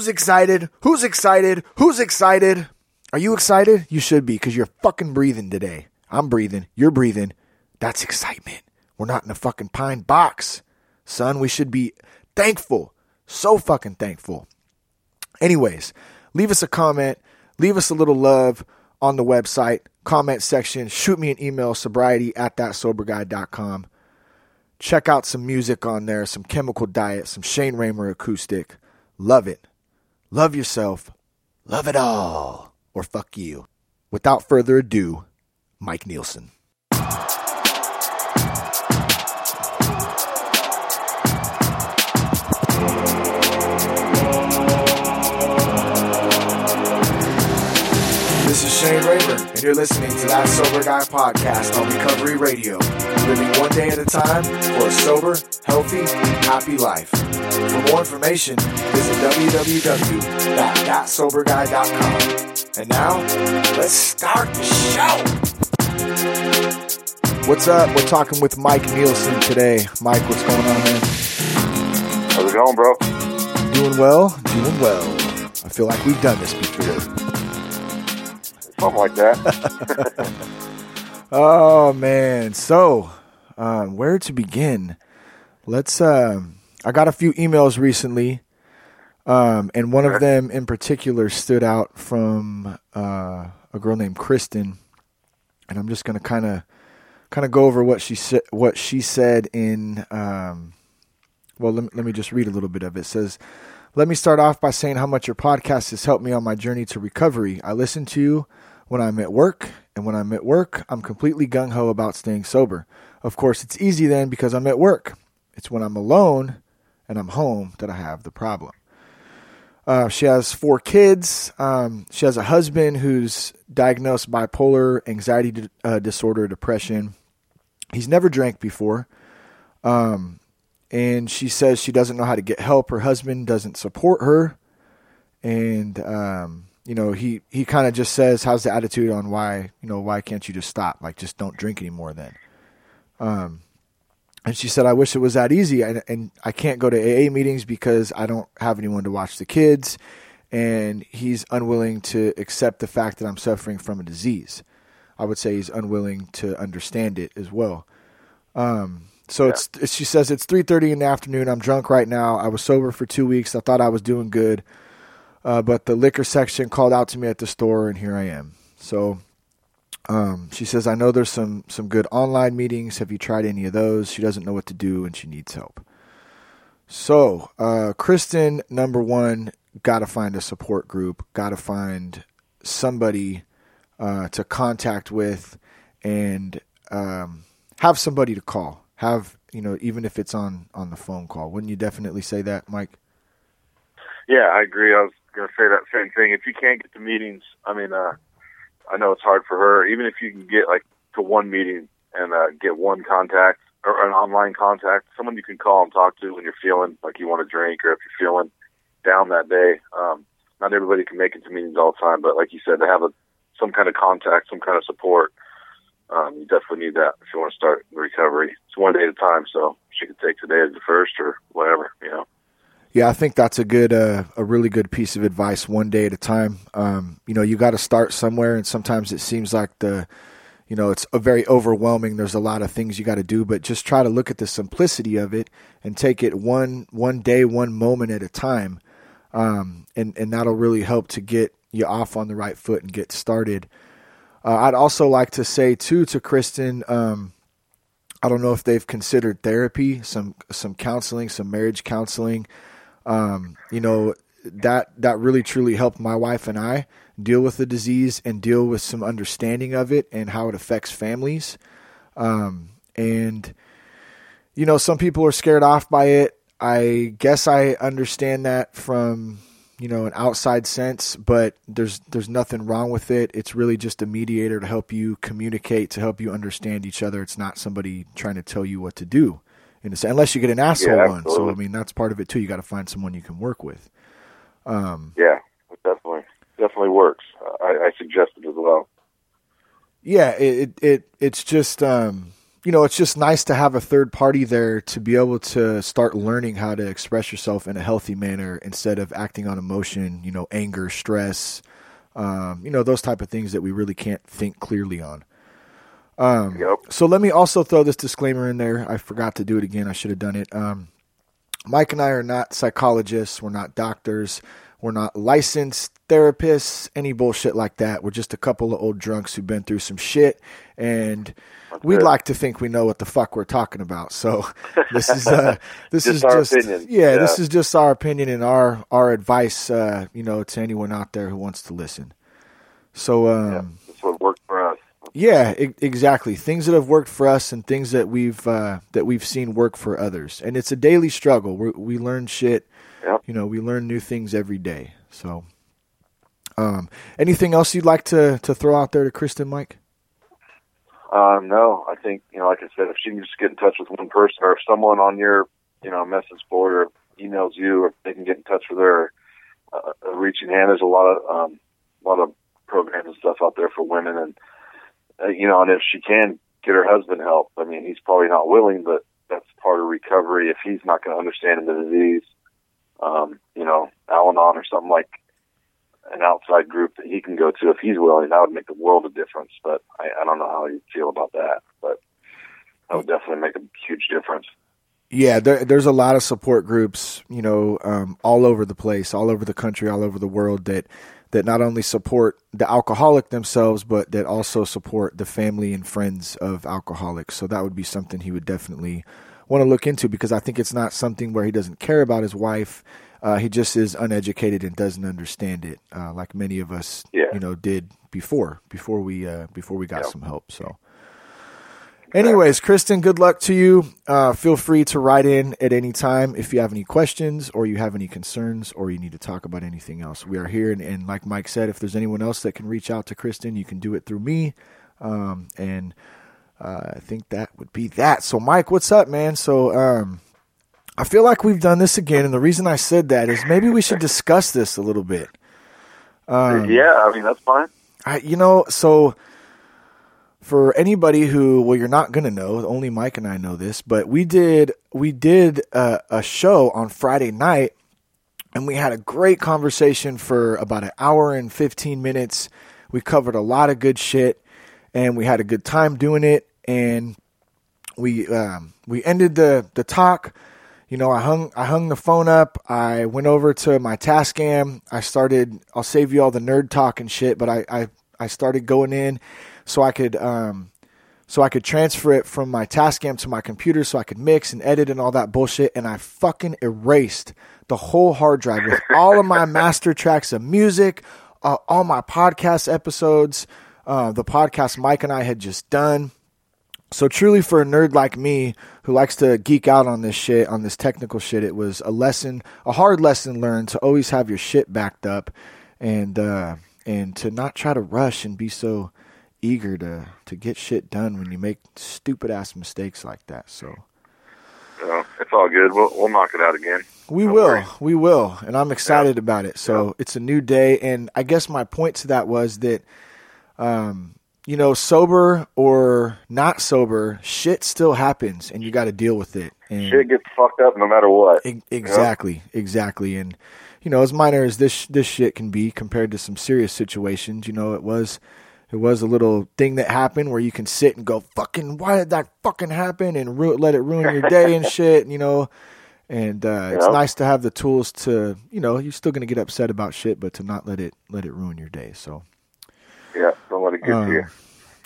Who's excited? Who's excited? Who's excited? Are you excited? You should be because you're fucking breathing today. I'm breathing. You're breathing. That's excitement. We're not in a fucking pine box. Son, we should be thankful. So fucking thankful. Anyways, leave us a comment. Leave us a little love on the website, comment section. Shoot me an email, sobriety at thatsoberguy.com. Check out some music on there, some chemical diet, some Shane Ramer acoustic. Love it. Love yourself. Love it all. Or fuck you. Without further ado, Mike Nielsen. This is Shane Ramer, and you're listening to That Sober Guy podcast on Recovery Radio. Living one day at a time for a sober, healthy, happy life. For more information, visit www.thatsoberguy.com. And now, let's start the show. What's up? We're talking with Mike Nielsen today. Mike, what's going on, man? How's it going, bro? Doing well, doing well. I feel like we've done this before. Something like that. Oh man. So, um, where to begin? Let's. Uh, I got a few emails recently, um, and one of them in particular stood out from uh, a girl named Kristen, and I'm just gonna kind of kind of go over what she said. What she said in. Um, well, let me, let me just read a little bit of it. It says. Let me start off by saying how much your podcast has helped me on my journey to recovery. I listen to you when I'm at work, and when I'm at work, I'm completely gung ho about staying sober. Of course, it's easy then because I'm at work. It's when I'm alone and I'm home that I have the problem. Uh, she has four kids. Um, she has a husband who's diagnosed bipolar, anxiety di- uh, disorder, depression. He's never drank before. Um, and she says she doesn't know how to get help. Her husband doesn't support her. And, um, you know, he, he kind of just says, how's the attitude on why, you know, why can't you just stop? Like, just don't drink anymore then. And she said, I wish it was that easy. And, and I can't go to AA meetings because I don't have anyone to watch the kids. And he's unwilling to accept the fact that I'm suffering from a disease. I would say he's unwilling to understand it as well. Um, so Yeah. it's, it's she says it's 3:30 in the afternoon. I'm drunk right now. I was sober for 2 weeks. I thought I was doing good. Uh, but the liquor section called out to me at the store and here I am. So um, she says I know there's some some good online meetings. Have you tried any of those? She doesn't know what to do and she needs help. So, uh, Kristen, number one, got to find a support group, got to find somebody uh, to contact with and um, have somebody to call. Have, you know, even if it's on, on the phone call. Wouldn't you definitely say that, Mike? yeah, I agree. I was going to say that same thing. If you can't get to meetings, I mean, uh, I know it's hard for her. Even if you can get like to one meeting and uh, get one contact or an online contact, someone you can call and talk to when you're feeling like you want to drink or if you're feeling down that day. Um, not everybody can make it to meetings all the time, but like you said, to have a some kind of contact, some kind of support, um, you definitely need that if you want to start the recovery. It's one day at a time, so she could take today as the first or whatever, you know. Yeah, I think that's a good, uh, a really good piece of advice. One day at a time. Um, you know, you got to start somewhere, and sometimes it seems like the, you know, it's a very overwhelming. There's a lot of things you got to do, but just try to look at the simplicity of it and take it one one day, one moment at a time, um, and and that'll really help to get you off on the right foot and get started. Uh, I'd also like to say too to Kristen. Um, I don't know if they've considered therapy, some some counseling, some marriage counseling. Um, you know that that really truly helped my wife and I deal with the disease and deal with some understanding of it and how it affects families. Um, and you know, some people are scared off by it. I guess I understand that from you know an outside sense, but there's there's nothing wrong with it. It's really just a mediator to help you communicate, to help you understand each other. It's not somebody trying to tell you what to do, in a unless you get an asshole Yeah, one. So I mean, that's part of it too. You got to find someone you can work with. Um, Yeah, it definitely definitely works. I, I suggest it as well. yeah, it, it it it's just um, you know, it's just nice to have a third party there to be able to start learning how to express yourself in a healthy manner instead of acting on emotion, you know, anger, stress, um, you know, those type of things that we really can't think clearly on. Um, Yep. So let me also throw this disclaimer in there. I forgot to do it again. I should have done it. Um, Mike and I are not psychologists. We're not doctors. We're not licensed therapists, any bullshit like that. We're just a couple of old drunks who've been through some shit, and we'd it. like to think we know what the fuck we're talking about. So this is uh, this Just is our just opinion. Yeah, this is just our opinion and our our advice. Uh, you know, to anyone out there who wants to listen. So um, Yeah, that's what worked for us. Yeah, e- exactly. Things that have worked for us and things that we've uh, that we've seen work for others, and it's a daily struggle. we we learn shit. Yep. You know, we learn new things every day. So, um, anything else you'd like to to throw out there to Kristen, Mike? Uh, no, I think you know, like I said, if she can just get in touch with one person, or if someone on your you know message board or emails you, or they can get in touch with her, uh, a reaching hand. There's a lot of um, a lot of programs and stuff out there for women, and uh, you know, and if she can get her husband help, I mean, he's probably not willing, but that's part of recovery. If he's not going to understand the disease, um, you know, Al-Anon or something like an outside group that he can go to if he's willing, that would make a world of difference. But I, I don't know how you feel about that, but that would definitely make a huge difference. Yeah, there, there's a lot of support groups, you know, um, all over the place, all over the country, all over the world that that not only support the alcoholic themselves, but that also support the family and friends of alcoholics. So that would be something he would definitely want to look into because I think it's not something where he doesn't care about his wife. Uh, he just is uneducated and doesn't understand it, uh, like many of us, Yeah. you know, did before before we uh, before we got Yep. some help. So. Anyways, Kristen, good luck to you. Uh, feel free to write in at any time if you have any questions or you have any concerns or you need to talk about anything else. We are here, and, and like Mike said, if there's anyone else that can reach out to Kristen, you can do it through me. Um, and uh, I think that would be that. So, Mike, what's up, man? So, um, I feel like we've done this again, and the reason I said that is maybe we should discuss this a little bit. Um, yeah, I mean that's fine. I, you know, so for anybody who, well, you're not gonna know. Only Mike and I know this, but we did we did a, a show on Friday night, and we had a great conversation for about an hour and fifteen minutes. We covered a lot of good shit, and we had a good time doing it. And we um, we ended the the talk. You know, I hung I hung the phone up. I went over to my Tascam. I started. I'll save you all the nerd talk and shit, but I I, I started going in so I could um so I could transfer it from my Tascam to my computer so I could mix and edit and all that bullshit. And I fucking erased the whole hard drive with all of my master tracks of music, uh, all my podcast episodes, uh, the podcast Mike and I had just done. So truly for a nerd like me who likes to geek out on this shit, on this technical shit, it was a lesson, a hard lesson learned to always have your shit backed up and uh and to not try to rush and be so eager to to get shit done when you make stupid ass mistakes like that. So So it's all good. We'll we'll knock it out again. we Don't will, worry. we will, and I'm excited about it. So it's a new day, and I guess my point to that was that, um, you know, sober or not sober, shit still happens, and you got to deal with it. And Shit gets fucked up no matter what. E- Exactly, exactly, and you know, as minor as this this shit can be compared to some serious situations, you know, it was it was a little thing that happened where you can sit and go, "Fucking, why did that fucking happen?" and ru- let it ruin your day and shit, you know. And uh, it's nice to have the tools to, you know, you're still gonna get upset about shit, but to not let it let it ruin your day. So, Yeah, don't let it get Uh, to you.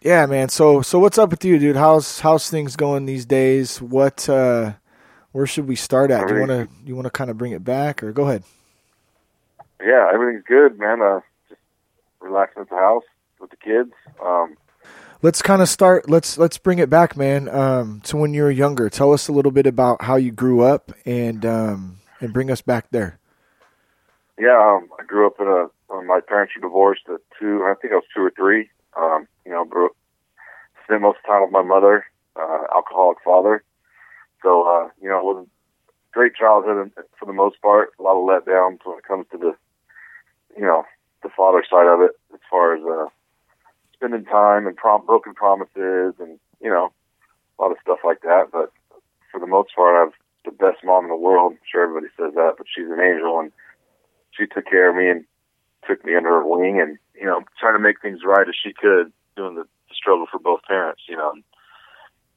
yeah, man. So so what's up with you, dude? How's how's things going these days? What uh where should we start at? Do you want to you want to kind of bring it back or go ahead? Yeah, everything's good, man. Uh, just relaxing at the house with the kids. Um, Let's kind of start let's let's bring it back, man. Um to when you were younger. Tell us a little bit about how you grew up and um and bring us back there. yeah, um, I grew up in a. My parents were divorced at two. I think I was two or three. Um, you know, grew, spent most of the time with my mother, uh, alcoholic father. So, uh, you know, it was a great childhood for the most part. A lot of letdowns when it comes to the, you know, the father side of it, as far as uh, spending time and prom- broken promises, and you know, a lot of stuff like that. But for the most part, I've the best mom in the world. I'm sure everybody says that, but she's an angel, and she took care of me and took me under her wing, and you know, trying to make things right as she could, doing the, the struggle for both parents, you know,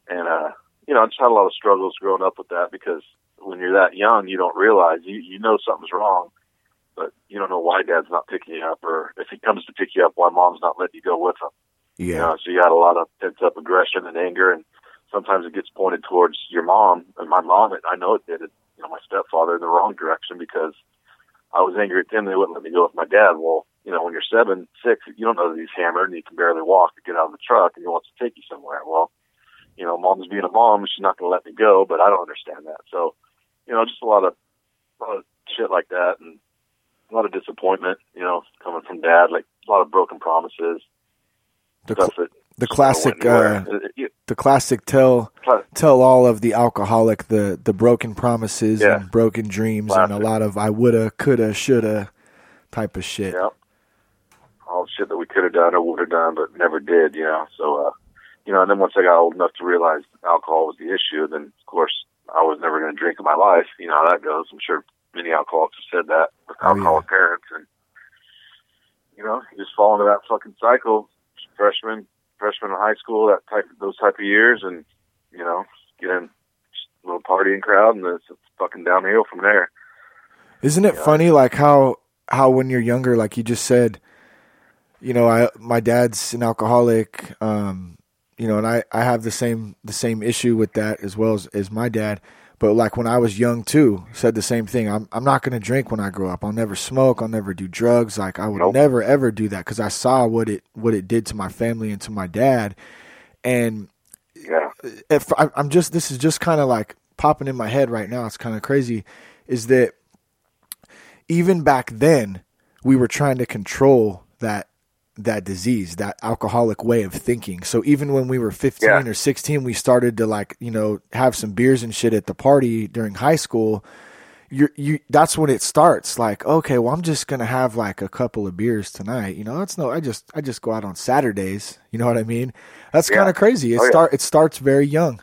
and uh, you know, I just had a lot of struggles growing up with that because when you're that young, you don't realize you you know something's wrong, but you don't know why dad's not picking you up, or if he comes to pick you up, why mom's not letting you go with him. Yeah. You know, so you had a lot of pent up aggression and anger, and sometimes it gets pointed towards your mom. And my mom, it, I know it did it. You know, my stepfather in the wrong direction because I was angry at them. They wouldn't let me go with my dad. Well, you know, when you're seven, six, you don't know that he's hammered and he can barely walk or get out of the truck, and he wants to take you somewhere. Well, you know, mom's being a mom, she's not going to let me go, but I don't understand that. So, you know, just a lot of, a lot of shit like that, and a lot of disappointment. You know, coming from dad, like a lot of broken promises. The, stuff that the classic, uh, anywhere. It- it- the classic tell tell all of the alcoholic the the broken promises Yeah. and broken dreams and a lot of I woulda, coulda, shoulda type of shit. Yeah. All the shit that we could have done or would have done, but never did, you know. So, uh, you know, and then once I got old enough to realize alcohol was the issue, then of course I was never going to drink in my life. You know how that goes. I'm sure many alcoholics have said that with Oh, yeah. alcoholic parents, and you know, you just fall into that fucking cycle. Freshman, freshman in high school, that type, those type of years, and you know, get in a little partying crowd, and then it's fucking downhill from there. Isn't it Yeah. funny like how how when you're younger like you just said you know I my dad's an alcoholic um you know and I I have the same the same issue with that as well as, as my dad but like when I was young too said the same thing I'm I'm not going to drink when I grow up I'll never smoke I'll never do drugs like I would Nope. never ever do that cuz I saw what it what it did to my family and to my dad and Yeah, if I, I'm just this is just kind of like popping in my head right now. It's kind of crazy. Is that even back then we were trying to control that that disease, that alcoholic way of thinking. So even when we were 15 Yeah. or 16, we started to like you know have some beers and shit at the party during high school. You you that's when it starts. Like okay, well I'm just gonna have like a couple of beers tonight. You know that's no. I just I just go out on Saturdays. You know what I mean? That's Yeah. kind of crazy. It Oh, yeah. start it starts very young.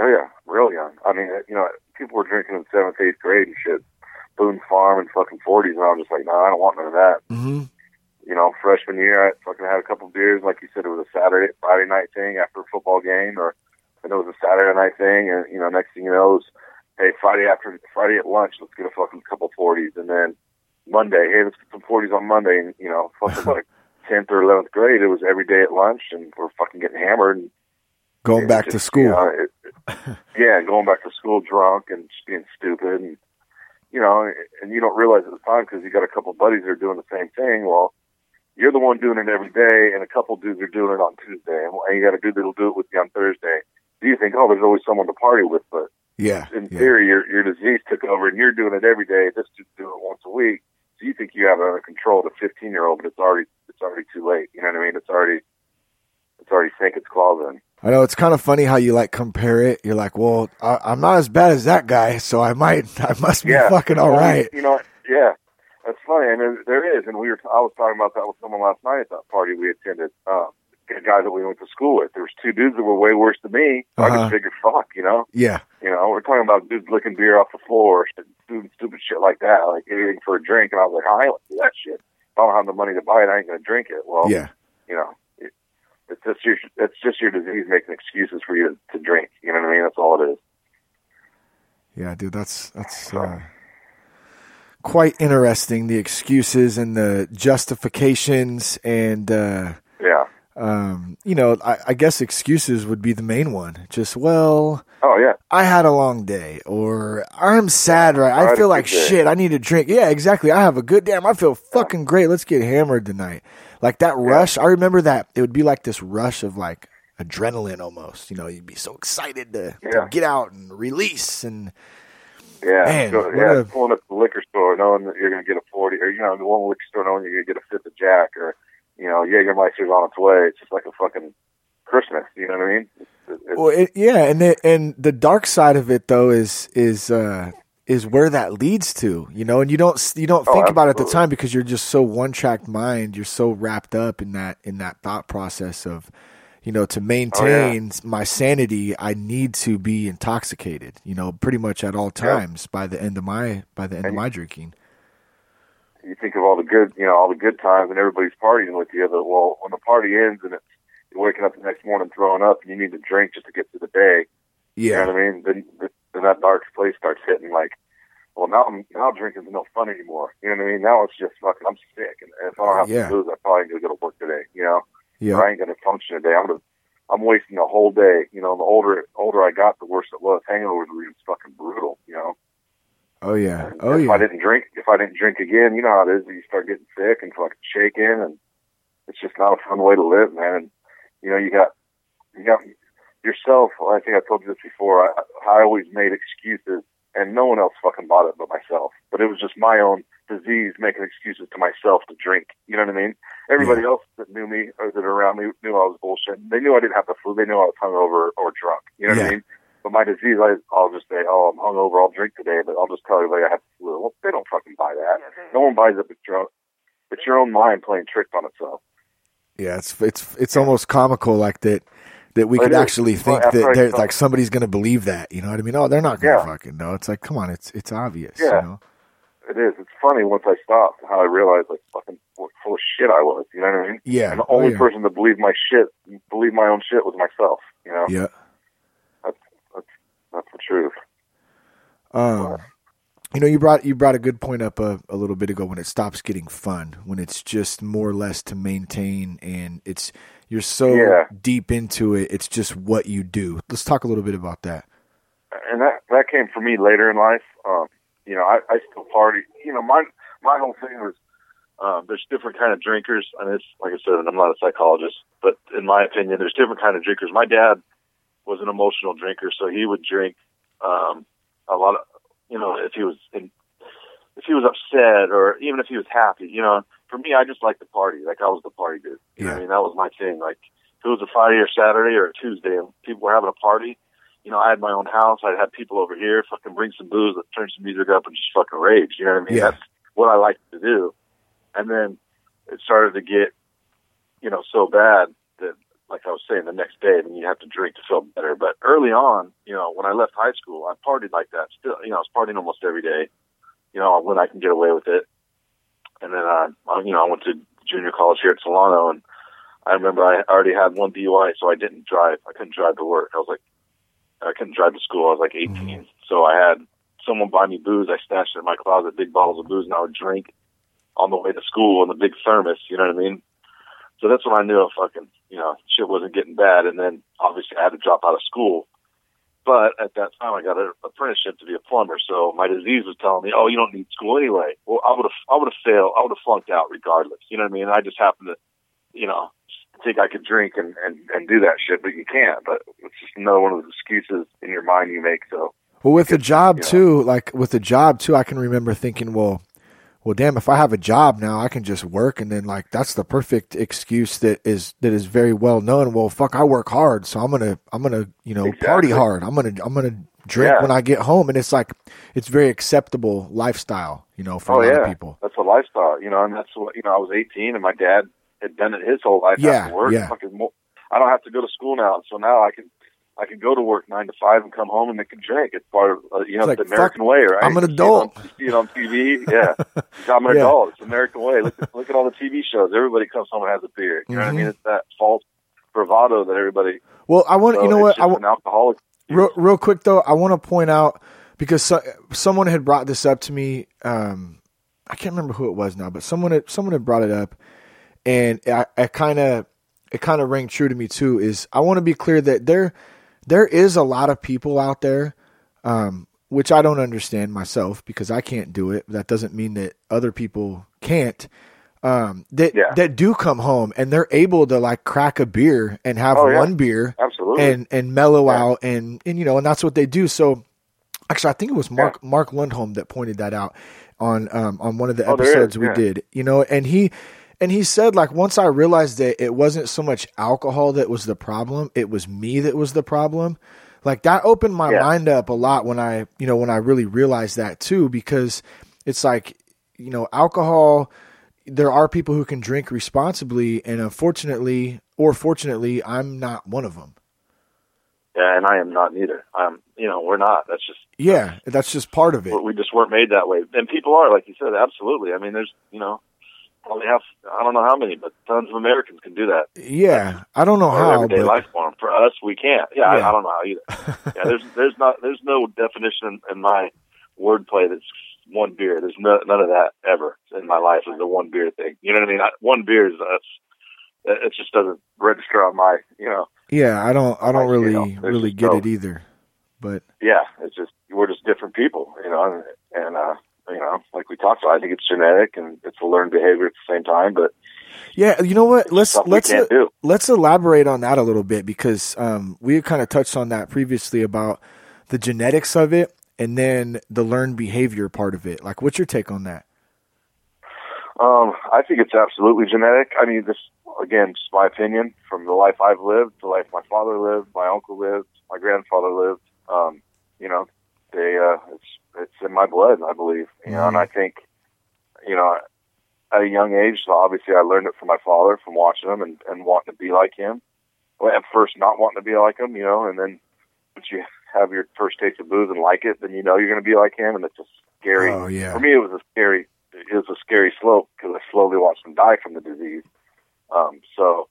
Oh yeah, real young. I mean, you know, people were drinking in seventh, eighth grade and shit, Boone's Farm and fucking forties, and I'm just like, no, I don't want none of that. hmm You know, freshman year, I fucking had a couple beers, like you said, it was a Saturday, Friday night thing after a football game, or and it was a Saturday night thing, and you know, next thing you know, it was, hey, Friday after Friday at lunch, let's get a fucking couple forties, and then Monday, hey, let's get some forties on Monday, and you know, fucking like tenth or eleventh grade, it was every day at lunch, and we're fucking getting hammered, and Going back just, to school. You know, it, yeah, going back to school drunk and just being stupid, and you know, and you don't realize at the time because you got a couple buddies that are doing the same thing. Well, you're the one doing it every day, and a couple dudes are doing it on Tuesday, and you got a dude that'll do it with you on Thursday. Do you think, oh, there's always someone to party with, but yeah, in yeah. theory, your your disease took over, and you're doing it every day. This dude's doing it once a week, so you think you have it under control. The 15 year old, but it's already it's already too late. You know what I mean? It's already it's already sank its claws in. I know it's kind of funny how you like compare it. You're like, well, I, I'm not as bad as that guy, so I might, I must be yeah, fucking all Well, right. You know, yeah, that's funny, and there, there is. And we were, I was talking about that with someone last night at that party we attended. Um, a guy that we went to school with. There was two dudes that were way worse than me. So I Uh-huh. just figured, fuck, you know, Yeah, you know, we're talking about dudes licking beer off the floor, doing stupid shit like that, like anything for a drink. And I was like, I ain't gonna do that shit. If I don't have the money to buy it, I ain't gonna drink it. Well, yeah, you know, it, it's just your it's just your disease making excuses for you to, to drink. You know what I mean? That's all it is. yeah, dude. That's that's uh, quite interesting. The excuses and the justifications, and uh, Yeah. um, you know, I, I guess excuses would be the main one. Just well, Oh yeah. I had a long day, or I'm sad, right? I I feel like good day. shit. I need a drink. Yeah, exactly. I have a good damn. I feel fucking great. Let's get hammered tonight. Like that rush. I remember that. It would be like this rush of like adrenaline almost. You know, you'd be so excited to, to get out and release and Yeah, Man, what yeah, a- pulling up to the liquor store, knowing that you're going to get a forty, or you know, the one liquor store knowing you're going to get a fifth of Jack, or you know, Jägermeister's on its way. It's just like a fucking Christmas. You know what I mean? It's, it's, well, it, yeah, and the, and the dark side of it though is is uh, is where that leads to, you know, and you don't you don't Oh, think about it at the time because you're just so one track mind. You're so wrapped up in that in that thought process of, you know, to oh, maintain my sanity, I need to be intoxicated, you know, pretty much at all times by the end of my by the end of my drinking. you think of all the good, you know, all the good times, and everybody's partying with you. But well, when the party ends and it's you're waking up the next morning throwing up, and you need to drink just to get through the day. You Yeah. know what I mean? Then, then that dark place starts hitting. Like, well, now I'm now drinking's no fun anymore. You know what I mean? Now it's just fucking. I'm sick, and if I don't have Yeah. to booze, I probably ain't gonna go to work today. You know, or Yeah. I ain't gonna function today. I'm gonna. I'm wasting a whole day. You know, the older older I got, the worse it was. Hangovers were just fucking brutal. You know. Oh yeah. Oh if I yeah. didn't drink, if I didn't drink again, you know how it is. You start getting sick and fucking shaking, and it's just not a fun way to live, man. And you know, you got you got yourself. I think I told you this before. I, I always made excuses, and no one else fucking bought it but myself. But it was just my own disease making excuses to myself to drink. You know what I mean? Everybody else that knew me or that around me knew I was bullshit. They knew I didn't have the flu. They knew I was hungover or drunk. You know what Yeah. I mean? But my disease, I, I'll just say, oh, I'm hungover. I'll drink today, but I'll just tell everybody I have the flu. Well, they don't fucking buy that. No one buys it but your own, it's your own mind playing tricks on itself. Yeah, it's it's it's almost comical like that that we could actually think after that I they're, like somebody's going to believe that. You know what I mean? Oh, they're not going to Yeah. fucking know. It's like, come on, it's it's obvious. Yeah. You know? It is. It's funny once I stopped how I realized like fucking what full of shit I was. You know what I mean? Yeah. And the Oh, only yeah. person to believe my shit, believe my own shit was myself. You know? Yeah. That's that's that's the truth. Um, you know, you brought you brought a good point up a, a little bit ago when it stops getting fun, when it's just more or less to maintain, and it's you're so Yeah. deep into it, it's just what you do. Let's talk a little bit about that. and that that came for me later in life. Um, you know, I, I still party. You know, my my whole thing was um, there's different kind of drinkers, and it's like I said, I'm not a psychologist, but in my opinion, there's different kind of drinkers. My dad was an emotional drinker, so he would drink um, a lot of, you know, if he was in, if he was upset or even if he was happy. You know, for me, I just like to party. Like I was the party dude. You know I mean? That was my thing. Like if it was a Friday or Saturday or a Tuesday and people were having a party, you know, I had my own house. I'd have people over here, fucking bring some booze, let's turn some music up, and just fucking rage. You know what I mean? Yeah. That's what I like to do. And then it started to get, you know, so bad like I was saying, the next day, then you have to drink to feel better. But early on, you know, when I left high school, I partied like that. Still, you know, I was partying almost every day. You know, when I can get away with it. And then, uh, I- you know, I went to junior college here at Solano, and I remember I already had one DUI, so I didn't drive. I couldn't drive to work. I was like, I couldn't drive to school. I was like 18. So I had someone buy me booze. I stashed it in my closet, big bottles of booze, and I would drink on the way to school in the big thermos. You know what I mean? So that's when I knew I fucking, you know, shit wasn't getting bad. And then obviously I had to drop out of school. But at that time, I got an apprenticeship to be a plumber. So my disease was telling me, "Oh, you don't need school anyway." Well, I would have, I would have failed. I would have flunked out regardless. You know what I mean? I just happened to, you know, think I could drink and and and do that shit, but you can't. But it's just another one of those excuses in your mind you make. So Well, with the job you know. too, like with the job too, I can remember thinking, well, well, damn, if I have a job now, I can just work, and then like that's the perfect excuse that is that is very well known. Well, fuck, I work hard, so I'm gonna I'm gonna you know party hard. I'm gonna I'm gonna drink Yeah. when I get home, and it's like it's very acceptable lifestyle, you know, for oh a lot yeah, of people. that's a lifestyle, you know. And that's what you know. I was 18, and my dad had done it his whole life Yeah, after work. yeah. Fucking I don't have to go to school now, so now I can. I can go to work nine to five and come home and make a drink. It's part of uh, you know like, the American way, right? I'm an You see it adult. on- You see it on TV, yeah. I'm an Yeah. adult. It's American way. Look at look at all the TV shows. Everybody comes home and has a beer. You know what I Mhm. mean? It's that false bravado that everybody. Well, I want so you know what I want. wa- an alcoholic. real, real quick though, I want to point out because so, someone had brought this up to me. Um, I can't remember who it was now, but someone had, someone had brought it up, and I, I kind of it kind of rang true to me too. Is I want to be clear that there there is a lot of people out there, um, which I don't understand myself because I can't do it. That doesn't mean that other people can't. Um, that Yeah. that do come home and they're able to like crack a beer and have Oh, yeah. one beer Absolutely. and and mellow Yeah. out and and you know and that's what they do so actually i think it was mark mark lundholm that pointed that out on um on one of the Oh, episodes we did you know and he and he said like once i realized that it wasn't so much alcohol that was the problem it was me that was the problem like that opened my Yeah. mind up a lot when i you know when i really realized that too because it's like you know alcohol there are people who can drink responsibly, and unfortunately, or fortunately, I'm not one of them. Yeah, and I am not either. I'm, you know, we're not. That's just Yeah, that's just part of it. we just weren't made that way. And people are, like you said, absolutely. I mean, there's, you know, probably half, I don't know how many, but tons of Americans can do that. Yeah, I don't know how, everyday but life form. For us, we can't. Yeah, Yeah. I, I don't know how either. yeah, there's, there's not, there's no definition in, in my wordplay that's one beer. There's no, none of that ever in my life is the one beer thing. You know what I mean? I, one beer is us. It just doesn't register on my, you know, yeah, I don't, I don't really, really get no- it either. But yeah, it's just we're just different people, you know, and, and uh, you know, like we talked about, I think it's genetic and it's a learned behavior at the same time, but yeah, you know what? Let's let's do. let's elaborate on that a little bit because um, we kind of touched on that previously about the genetics of it and then the learned behavior part of it. Like, what's your take on that? Um, I think it's absolutely genetic. I mean, this again, just my opinion from the life I've lived, the life my father lived, my uncle lived, my grandfather lived. Um, you know, they uh, it's it's in my blood, I believe. You know, and I think, you know, at a young age, so obviously I learned it from my father, from watching him and, and wanting to be like him. Well, at first, not wanting to be like him, you know, and then once you have your first taste of booze and like it, then you know you're going to be like him, and it's a scary. Oh yeah, For me, it was a scary. It was a scary slope because I slowly watched him die from the disease. Um, so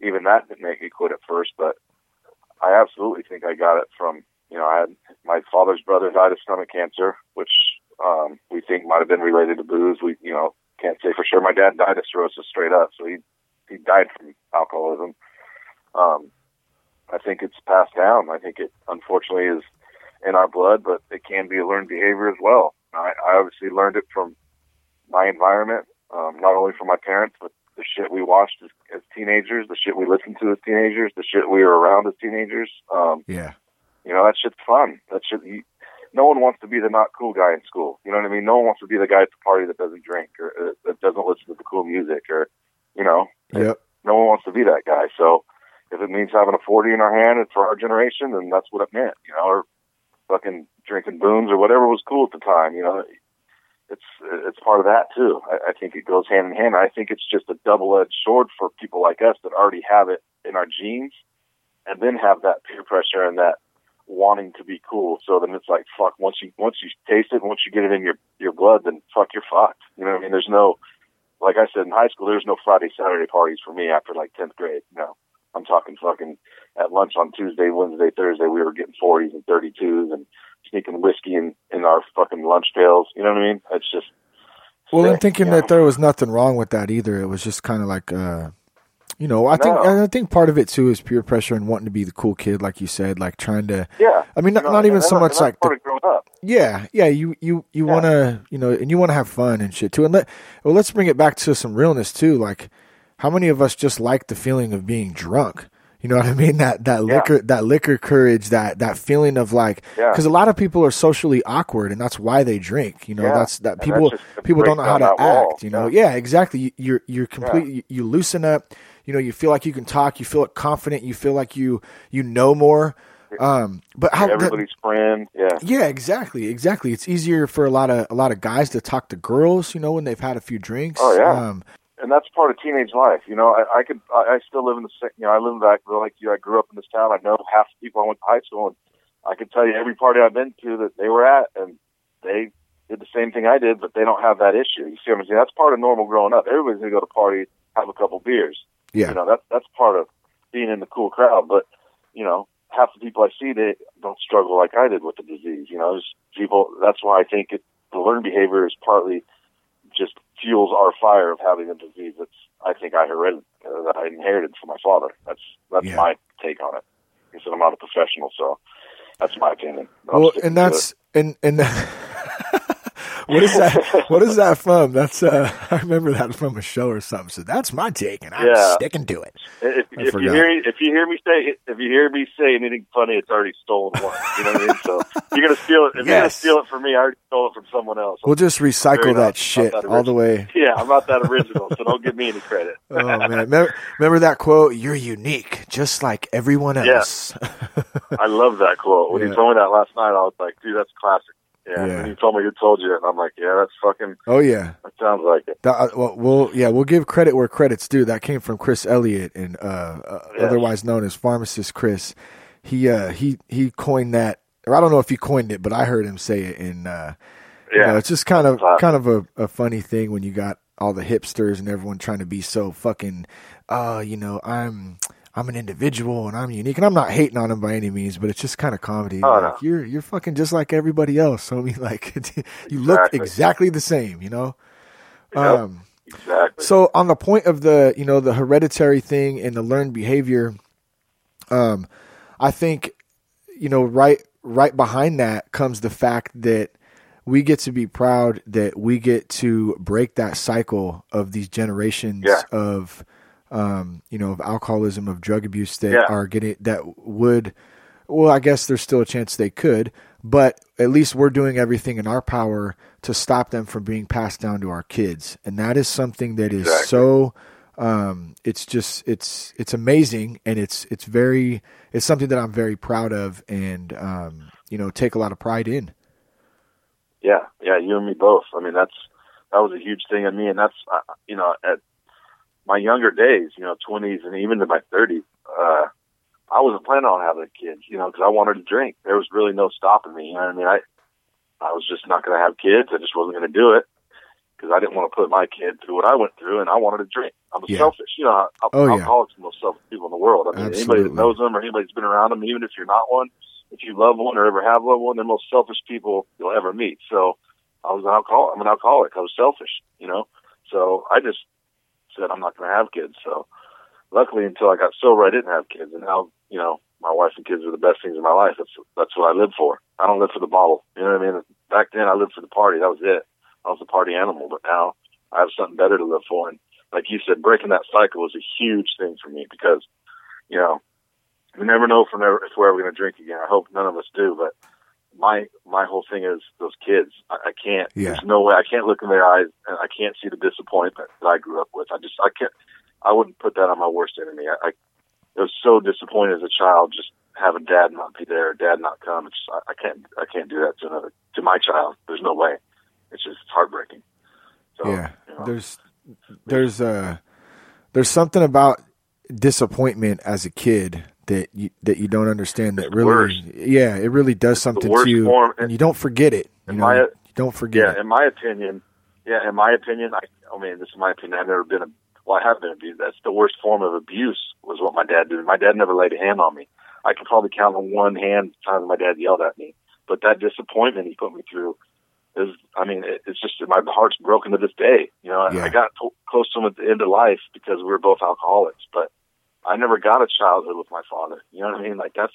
even that didn't make me quit at first, but I absolutely think I got it from you know I had my father's brother died of stomach cancer, which um, we think might have been related to booze. We you know can't say for sure. My dad died of cirrhosis straight up, so he he died from alcoholism. Um, I think it's passed down. I think it unfortunately is in our blood, but it can be a learned behavior as well. I, I obviously learned it from my environment, um, not only from my parents, but the shit we watched as, as teenagers, the shit we listened to as teenagers, the shit we were around as teenagers. Um, yeah, you know, that shit's fun. That shit. You, no one wants to be the not cool guy in school. You know what I mean? No one wants to be the guy at the party that doesn't drink or uh, that doesn't listen to the cool music or, you know, yep, no one wants to be that guy. So if it means having a 40 in our hand and for our generation, then that's what it meant, you know, or fucking drinking Boone's or whatever was cool at the time, you know. It's it's part of that too. I, I think it goes hand in hand. I think it's just a double edged sword for people like us that already have it in our genes, and then have that peer pressure and that wanting to be cool. So then it's like fuck. Once you once you taste it, once you get it in your your blood, then fuck, you're fucked. You know what I mean? There's no like I said in high school. There's no Friday Saturday parties for me after like tenth grade. No, I'm talking fucking at lunch on Tuesday, Wednesday, Thursday. We were getting 40s and 32s and sneaking whiskey in in our fucking lunch pails. You know what I mean? It's just Well, I'm thinking you that there was nothing wrong with that either. It was just kind of like, uh, you know, I think No. and I think part of it too is peer pressure and wanting to be the cool kid, like you said, like trying to. yeah. I mean, not, know, not even so much like the growing up. Yeah, yeah. You you you Yeah. want to you know, and you want to have fun and shit too. And let well, let's bring it back to some realness too. Like, how many of us just like the feeling of being drunk? You know what I mean? That that Yeah. liquor that liquor courage, that that feeling of like, Yeah. because a lot of people are socially awkward, and that's why they drink. You know, Yeah. that's that people that's people don't know how to that wall. act. You know, yeah, exactly. You, you're you're complete. Yeah. You, you loosen up. You know, you feel like you can talk. You feel confident. You feel like you you know more. Um, but how that- Everybody's friend. Yeah. yeah, exactly, exactly. It's easier for a lot of a lot of guys to talk to girls, you know, when they've had a few drinks. Oh, yeah. Um, and that's part of teenage life. You know, I, I could, I, I still live in the, you know, I live in Vacaville like you. I grew up in this town. I know half the people I went to high school, and I can tell you every party I've been to that they were at, and they did the same thing I did, but they don't have that issue. You see what I'm saying? That's part of normal growing up. Everybody's gonna go to parties, have a couple beers. Yeah, You know, that's that's part of being in the cool crowd. But you know, half the people I see they don't struggle like I did with the disease. You know, people. That's why I think it, the learned behavior is partly just fuels our fire of having a disease that's I think I hereded uh, that I inherited from my father. That's that's Yeah. my take on it. He said I'm not a professional, so that's my opinion. Well, and that's and and what is that? What is that from? That's uh, I remember that from a show or something. So that's my take, and I'm Yeah. sticking to it. If, if you hear if you hear me say if you hear me say anything funny, it's already stolen one. You know what I mean? So you're gonna steal it. If you're gonna steal it from me, I already stole it from someone else. We'll just recycle that enough. shit Not that all the way. Yeah, I'm not that original, so don't give me any credit. Oh man, remember, remember that quote? You're unique, just like everyone else. I love that quote. When Yeah. you told me that last night, I was like, dude, that's classic. Yeah. Yeah. When you told me who told you, and I'm like, yeah, that's fucking. Oh yeah. That sounds like it. That, uh, well, we'll yeah we'll give credit where credit's due. That came from Chris Elliott, and uh, uh, Yes. otherwise known as Pharmacist Chris. He uh, he he coined that, or I don't know if he coined it, but I heard him say it. And uh, you Yeah. know, it's just kind of kind of a, a funny thing when you got all the hipsters and everyone trying to be so fucking, uh, you know, I'm I'm an individual and I'm unique, and I'm not hating on him by any means, but it's just kind of comedy. Oh, like, no. You're you're fucking just like everybody else. So I mean, like you look Exactly. exactly the same, you know. Yep. Um, Exactly. so on the point of the you know the hereditary thing and the learned behavior, um, I think you know right right behind that comes the fact that we get to be proud that we get to break that cycle of these generations Yeah. of um, you know of alcoholism of drug abuse that Yeah. are getting that would well I guess there's still a chance they could but at least we're doing everything in our power to stop them from being passed down to our kids and that is something that is Exactly. so um, it's just it's it's amazing and it's it's very it's something that I'm very proud of and um, you know take a lot of pride in Yeah, yeah, you and me both. I mean, that's that was a huge thing in me, and that's uh, you know at my younger days, you know, twenties and even to my thirties, uh, I wasn't planning on having kids, you know, because I wanted to drink. There was really no stopping me. You know what I mean? I I was just not going to have kids. I just wasn't going to do it because I didn't want to put my kid through what I went through, and I wanted to drink. I'm Yeah. selfish, you know. Al- Oh, yeah. alcoholics are the most selfish people in the world. I mean, anybody Absolutely. that knows them or anybody that's been around them, even if you're not one, if you love one or ever have loved one, they're the most selfish people you'll ever meet. So I was an alcoholic. I'm an alcoholic. I was selfish, you know. So I just said I'm not going to have kids. So luckily, until I got sober, I didn't have kids, and now you know my wife and kids are the best things in my life. That's that's what I live for. I don't live for the bottle. You know what I mean? Back then, I lived for the party. That was it. I was a party animal. But now I have something better to live for. And like you said, breaking that cycle was a huge thing for me because you know we never know if we're never we're ever going to drink again. I hope none of us do, but my my whole thing is those kids. I, I can't. Yeah. There's no way I can't look in their eyes and I can't see the disappointment that I grew up with. I just I can't. I wouldn't put that on my worst enemy. I, I was so disappointed as a child just having dad not be there, dad not come. It's I, I can't I can't do that to another to my child. There's no way. It's just it's heartbreaking. So, yeah you know, there's there's uh there's something about disappointment as a kid that you that you don't understand that It's really worst. yeah it really does something to you form. and you don't forget it you know my- you don't forget yeah, it in my opinion, yeah, in my opinion, I, I mean, this is my opinion. I've never been, a, well, I have been abused. That's the worst form of abuse was what my dad did. My dad never laid a hand on me. I could probably count on one hand the times my dad yelled at me. But that disappointment he put me through is, I mean, it, it's just my heart's broken to this day. You know, I, Yeah. I got to, close to him at the end of life because we were both alcoholics, but I never got a childhood with my father. You know what I mean? Like that's.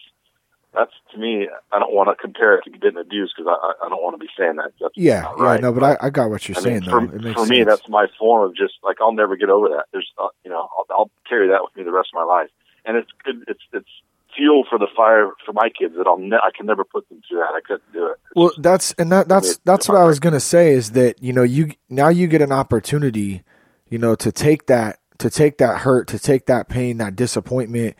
That's to me. I don't want to compare it to getting abused because I, I don't want to be saying that. That's yeah yeah right. no but I, I got what you're I saying mean, though for, it makes for me, sense. that's my form of just like I'll never get over that. There's, uh, you know, I'll, I'll carry that with me the rest of my life, and it's good. It's it's fuel for the fire for my kids that I'll ne- I can never put them through that. I couldn't do it. Well, that's and that that's that's what I was gonna say is that you know you now you get an opportunity, you know, to take that to take that hurt, to take that pain, that disappointment,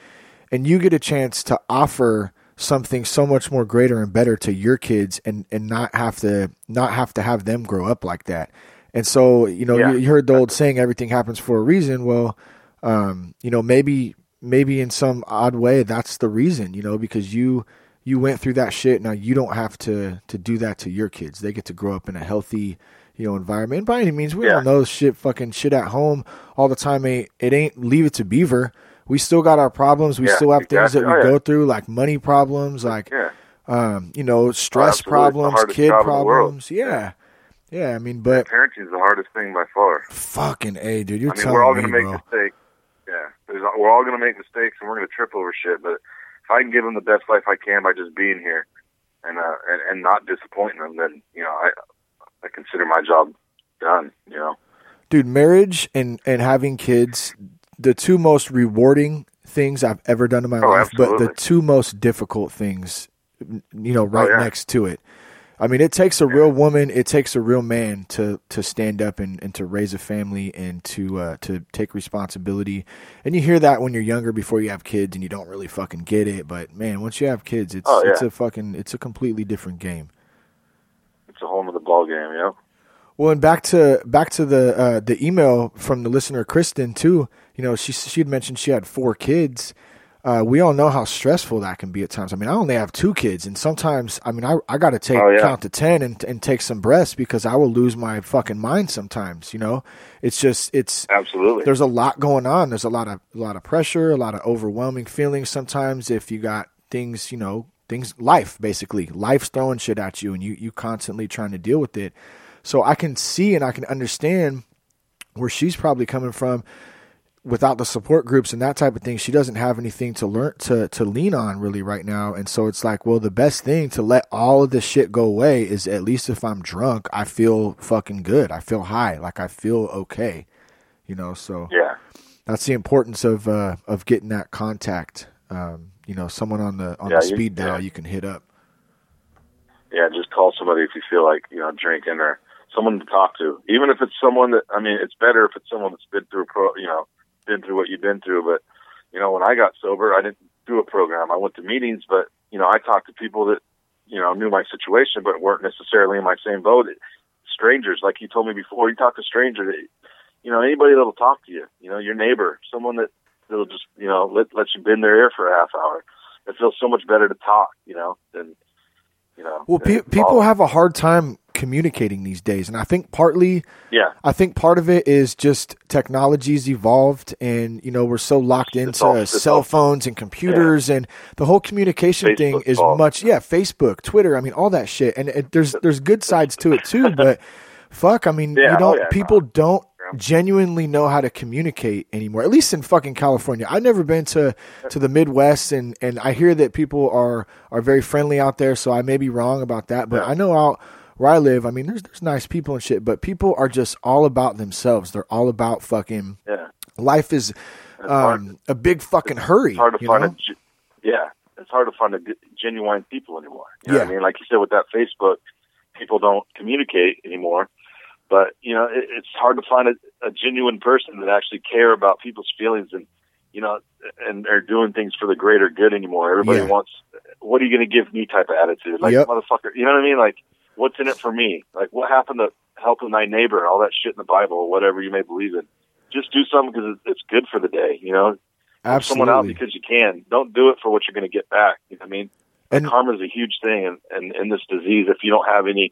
and you get a chance to offer something so much more greater and better to your kids and and not have to not have to have them grow up like that. And so you know Yeah. you, you heard the old saying everything happens for a reason. Well, um, you know maybe maybe in some odd way that's the reason you know because you you went through that shit now you don't have to to do that to your kids they get to grow up in a healthy you know environment and by any means we Yeah. all know shit fucking shit at home all the time ain't it ain't leave it to beaver we still got our problems we Yeah, still have things that we Oh, go through like money problems like um you know stress absolutely. It's the problems kid job in the world. problems yeah yeah i mean but parenting is the hardest thing by far. fucking a dude you're I mean, telling we're all me going to make bro. mistakes. Yeah, There's, we're all going to make mistakes, and we're going to trip over shit. But if I can give them the best life I can by just being here, and uh, and, and not disappointing them, then you know I I consider my job done. You know. dude marriage and and having kids the two most rewarding things i've ever done in my Oh, life but the two most difficult things you know right Oh, yeah. next to it i mean it takes a real woman it takes a real man to to stand up and, and to raise a family and to uh to take responsibility and you hear that when you're younger before you have kids and you don't really fucking get it but man once you have kids it's Oh, yeah. it's a fucking it's a completely different game a whole nother ball game. You know. Well, and back to back to the uh, the email from the listener Kristen too. You know, she she had mentioned she had four kids. Uh, we all know how stressful that can be at times. I mean, I only have two kids, and sometimes, I mean, I I got to take Oh, yeah. count to ten and and take some breaths because I will lose my fucking mind sometimes. You know, it's just it's Absolutely. there's a lot going on. There's a lot of a lot of pressure, a lot of overwhelming feelings sometimes if you got things, you know, things life basically. Life's throwing shit at you and you you constantly trying to deal with it. So I can see and I can understand where she's probably coming from without the support groups and that type of thing. She doesn't have anything to learn to to lean on really right now. And so it's like, well, the best thing to let all of this shit go away is at least if I'm drunk, I feel fucking good. I feel high, like I feel okay. You know, so yeah. that's the importance of uh, of getting that contact. Um, you know, someone on the on Yeah, the you- speed dial yeah. you can hit up. yeah, just call somebody if you feel like you know drinking or someone to talk to. Even if it's someone that I mean, it's better if it's someone that's been through a pro, you know, been through what you've been through. But you know, when I got sober, I didn't do a program. I went to meetings, but you know, I talked to people that you know knew my situation, but weren't necessarily in my same boat. Strangers, like you told me before, you talk to strangers. You know, anybody that'll talk to you. You know, your neighbor, someone that that'll just you know let let you bend their ear for a half hour. It feels so much better to talk. You know than you know. Well, pe- people have a hard time communicating these days, and I think partly Yeah. I think part of it is just technology's evolved, and you know we're so locked into all- cell all- phones and computers, and the whole communication thing is fault. much yeah, Facebook, Twitter, I mean all that shit, and it, there's there's good sides to it too, but fuck, I mean Yeah, you don't oh, yeah, people don't Yeah. Genuinely know how to communicate anymore. At least in fucking California, I've never been to to the Midwest, and and I hear that people are are very friendly out there, so I may be wrong about that, but Yeah. I know out where I live, I mean, there's there's nice people and shit, but people are just all about themselves. They're all about fucking Yeah. life is um, a big fucking hurry. Hard to you find know? a yeah. It's hard to find a genuine people anymore. You know Yeah. I mean? Like you said with that Facebook, people don't communicate anymore. But you know, it, it's hard to find a, a genuine person that actually care about people's feelings and you know, and are doing things for the greater good anymore. Everybody Yeah. wants, what are you going to give me type of attitude? Like, Yep. motherfucker, you know what I mean? Like, what's in it for me? Like, what happened to helping thy neighbor and all that shit in the Bible or whatever you may believe in? Just do something because it's good for the day, you know? Help someone out because you can. Don't do it for what you're going to get back. You know what I mean? And- karma is a huge thing, and and in this disease, if you don't have any,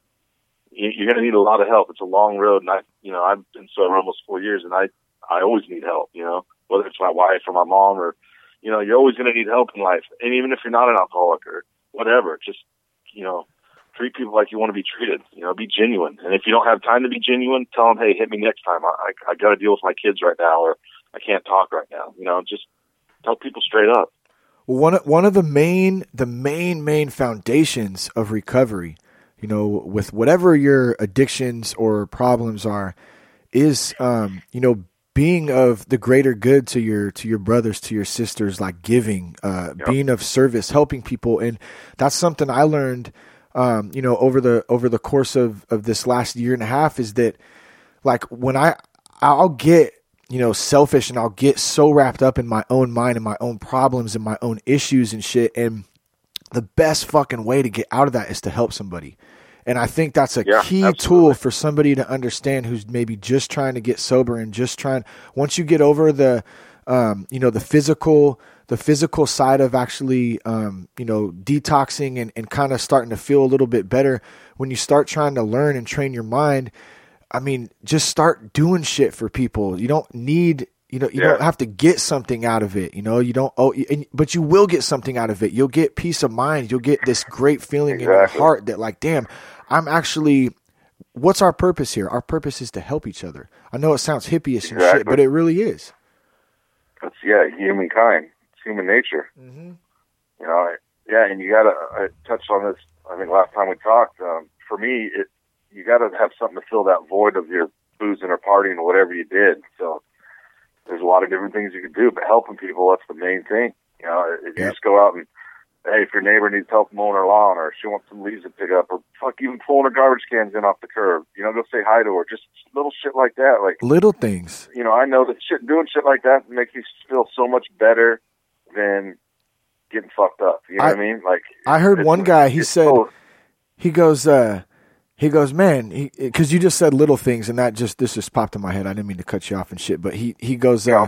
you're going to need a lot of help. It's a long road, and I, you know, I've been sober almost four years, and I, I always need help. You know, whether it's my wife or my mom, or you know, you're always going to need help in life, and even if you're not an alcoholic or whatever, just you know, treat people like you want to be treated. You know, be genuine, and if you don't have time to be genuine, tell them, hey, hit me next time. I, I, I got to deal with my kids right now, or I can't talk right now. You know, just tell people straight up. One one of the main the main main foundations of recovery, you know, with whatever your addictions or problems are, is um, you know being of the greater good to your to your brothers to your sisters, like giving, uh, Yep. being of service, helping people, and that's something I learned, um, you know, over the over the course of of this last year and a half is that like when I I'll get you know selfish and I'll get so wrapped up in my own mind and my own problems and my own issues and shit and the best fucking way to get out of that is to help somebody. And I think that's a Yeah, key absolutely. tool for somebody to understand who's maybe just trying to get sober and just trying once you get over the um, you know the physical the physical side of actually um, you know detoxing and, and kind of starting to feel a little bit better when you start trying to learn and train your mind I mean, just start doing shit for people. You don't need, you know, you Yeah. don't have to get something out of it. You know, you don't. Oh, and, but you will get something out of it. You'll get peace of mind. You'll get this great feeling in your heart that, like, damn, I'm actually. What's our purpose here? Our purpose is to help each other. I know it sounds hippie-ish and shit, but it really is. It's yeah, humankind. It's human nature. Mm-hmm. You know, yeah, and you gotta. I touched on this. I think last time we talked. Um, for me, it you gotta have something to fill that void of your boozing or partying or whatever you did. So there's a lot of different things you can do, but helping people that's the main thing. You know, if you Yep. just go out and hey, if your neighbor needs help mowing her lawn or she wants some leaves to pick up or fuck even pulling her garbage cans in off the curb, you know, go say hi to her. Just little shit like that. Like Little things. you know, I know that shit doing shit like that makes you feel so much better than getting fucked up. You know I- what I mean? Like I heard one guy. He said he goes. uh he goes, man, because you just said little things, and that just this just popped in my head. I didn't mean to cut you off and shit, but he he goes, uh,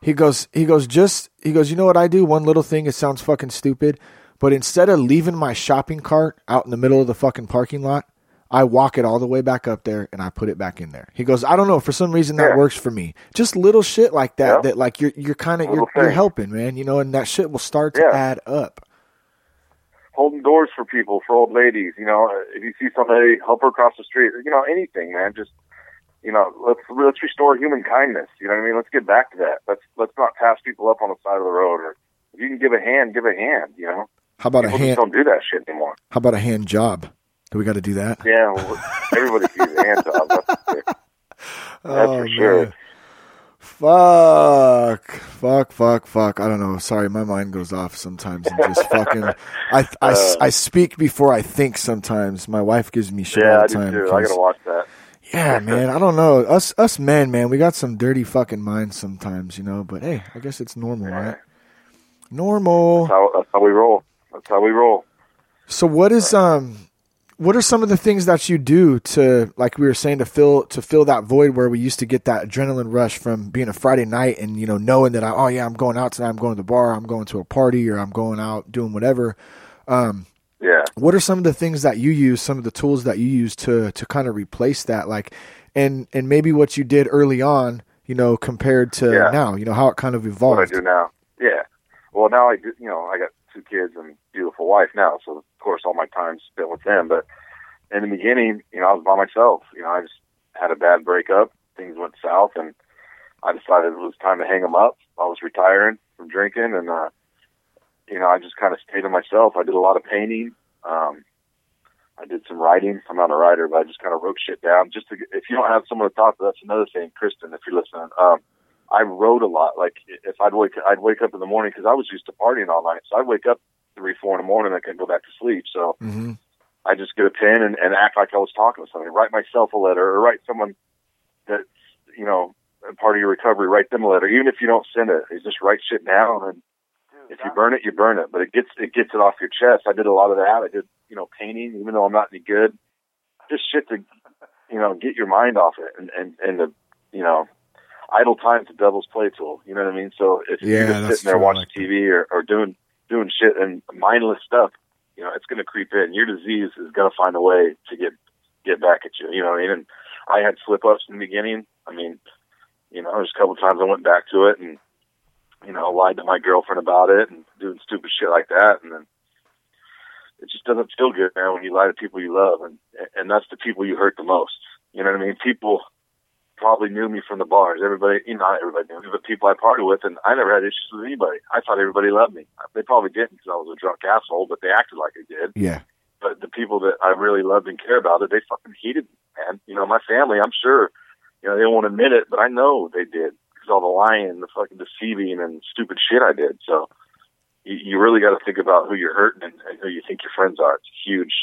he goes, he goes, just he goes. You know what I do? One little thing. It sounds fucking stupid, but instead of leaving my shopping cart out in the middle of the fucking parking lot, I walk it all the way back up there and I put it back in there. He goes, I don't know, for some reason that Yeah. works for me. Just little shit like that Yep. that like you're you're kind of you're, you're helping, man. You know, and that shit will start to Yeah. add up. Holding doors for people, for old ladies. You know, if you see somebody, help her across the street. You know, anything, man. Just you know, let's let's restore human kindness. You know what I mean? Let's get back to that. Let's let's not pass people up on the side of the road. Or if you can give a hand, give a hand. You know, How about a hand? just don't do that shit anymore. How about a hand job? Do we got to do that? Yeah, well, everybody sees a hand job. That's, that's Oh, for sure. man. Fuck, fuck, fuck, fuck. I don't know. Sorry, my mind goes off sometimes and just fucking. I, I, Uh. I speak before I think. Sometimes my wife gives me shit Yeah, all I the do time. too. I 'cause- gotta watch that. yeah, man. I don't know. Us, us men, man. We got some dirty fucking minds sometimes, you know. But hey, I guess it's normal, right? Normal. That's how, that's how we roll. That's how we roll. So what is um what are some of the things that you do to like we were saying to fill to fill that void where we used to get that adrenaline rush from being a Friday night and you know knowing that I, oh yeah I'm going out tonight I'm going to the bar I'm going to a party or I'm going out doing whatever um Yeah. what are some of the things that you use some of the tools that you use to to kind of replace that like and and maybe what you did early on you know compared to Yeah. now you know how it kind of evolved. What I do now. Yeah. Well, now I do. You know, I got two kids and beautiful wife now, so course all my time's spent with them. But in the beginning, you know, I was by myself. You know, I just had a bad breakup. Things went south, and I decided it was time to hang them up. I was retiring from drinking, and uh, you know, I just kind of stayed to myself. I did a lot of painting. Um, I did some writing. I'm not a writer, but I just kind of wrote shit down. Just to, if you don't have someone to talk to, that's another thing, Kristen. If you're listening, um, I wrote a lot. Like if I'd wake, I'd wake up in the morning because I was used to partying all night. So I'd wake up three, four in the morning. I couldn't go back to sleep. So hmm I just get a pen and, and act like I was talking to somebody. Write myself a letter or write someone that's you know a part of your recovery. Write them a letter, even if you don't send it. You just write shit down and. If you burn it, you burn it, but it gets it gets it off your chest. I did a lot of that. I did, you know, painting, even though I'm not any good. Just shit to, you know, get your mind off it, and and and the, you know, idle time's a devil's play tool. You know what I mean? So if Yeah, you're just that's sitting there watching like. TV or, or doing doing shit and mindless stuff, you know, it's going to creep in. Your disease is going to find a way to get get back at you. You know what I mean? I had slip ups in the beginning. I mean, you know, there's a couple times I went back to it and you know lied to my girlfriend about it and doing stupid shit like that, and then it just doesn't feel good, man, when you lie to people you love, and and that's the people you hurt the most. You know what I mean? People probably knew me from the bars. Everybody, you know, not everybody knew me, but people I party with, and I never had issues with anybody. I thought everybody loved me. They probably didn't because I was a drunk asshole, but they acted like they did. yeah But the people that I really loved and care about it, they fucking hated me, man. You know, my family, I'm sure, you know, they won't admit it, but I know they did because all the lying, the fucking deceiving, and stupid shit I did. So you, you really got to think about who you're hurting and, and who you think your friends are. It's a huge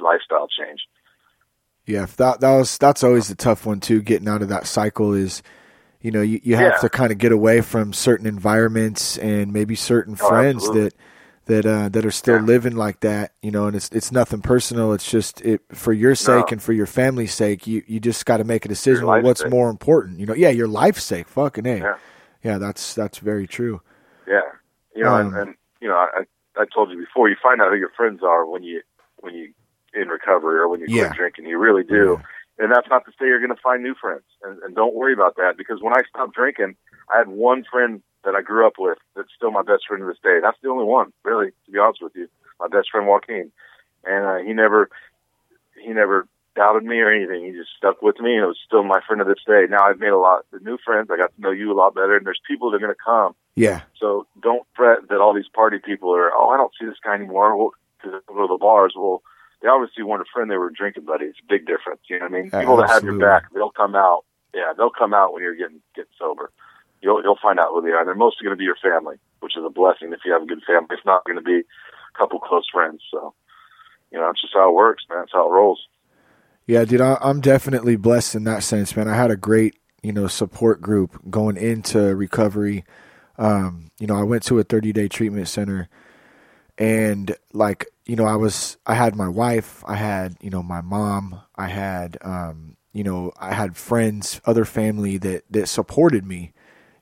lifestyle change. Yeah, that that was that's always the tough one too. Getting out of that cycle is, you know, you, you have Yeah. to kind of get away from certain environments and maybe certain Oh, friends absolutely. that that uh, that are still Yeah. living like that. You know, and it's it's nothing personal. It's just it for your sake No. and for your family's sake. You you just got to make a decision. On what's sake. more important? You know, yeah, your life's sake. Fucking a. Yeah. Yeah, that's that's very true. Yeah, you know, Um, and, and you know, I I told you before, you find out who your friends are when you when you in recovery or when you Yeah. quit drinking. You really do, and that's not to say you're going to find new friends. And, and don't worry about that because when I stopped drinking, I had one friend that I grew up with that's still my best friend to this day. That's the only one, really, to be honest with you. My best friend Joaquin, and uh, he never he never doubted me or anything. He just stuck with me, and it was still my friend to this day. Now I've made a lot of new friends. I got to know you a lot better, and there's people that are going to come Yeah, so don't fret that all these party people are, oh, I don't see this guy anymore because they go to the bars. Well, they obviously weren't a friend. They were drinking buddies. Big difference. You know what I mean? Yeah, people that have your back, they'll come out. Yeah, they'll come out when you're getting getting sober. You'll you'll find out who they are. They're mostly going to be your family, which is a blessing if you have a good family. It's not going to be a couple close friends. So, you know, it's just how it works, man. It's how it rolls. Yeah, dude, I, I'm definitely blessed in that sense, man. I had a great, you know, support group going into recovery. Um, you know, I went to a 30 day treatment center, and like, you know, I was, I had my wife, I had, you know, my mom, I had, um, you know, I had friends, other family that, that supported me,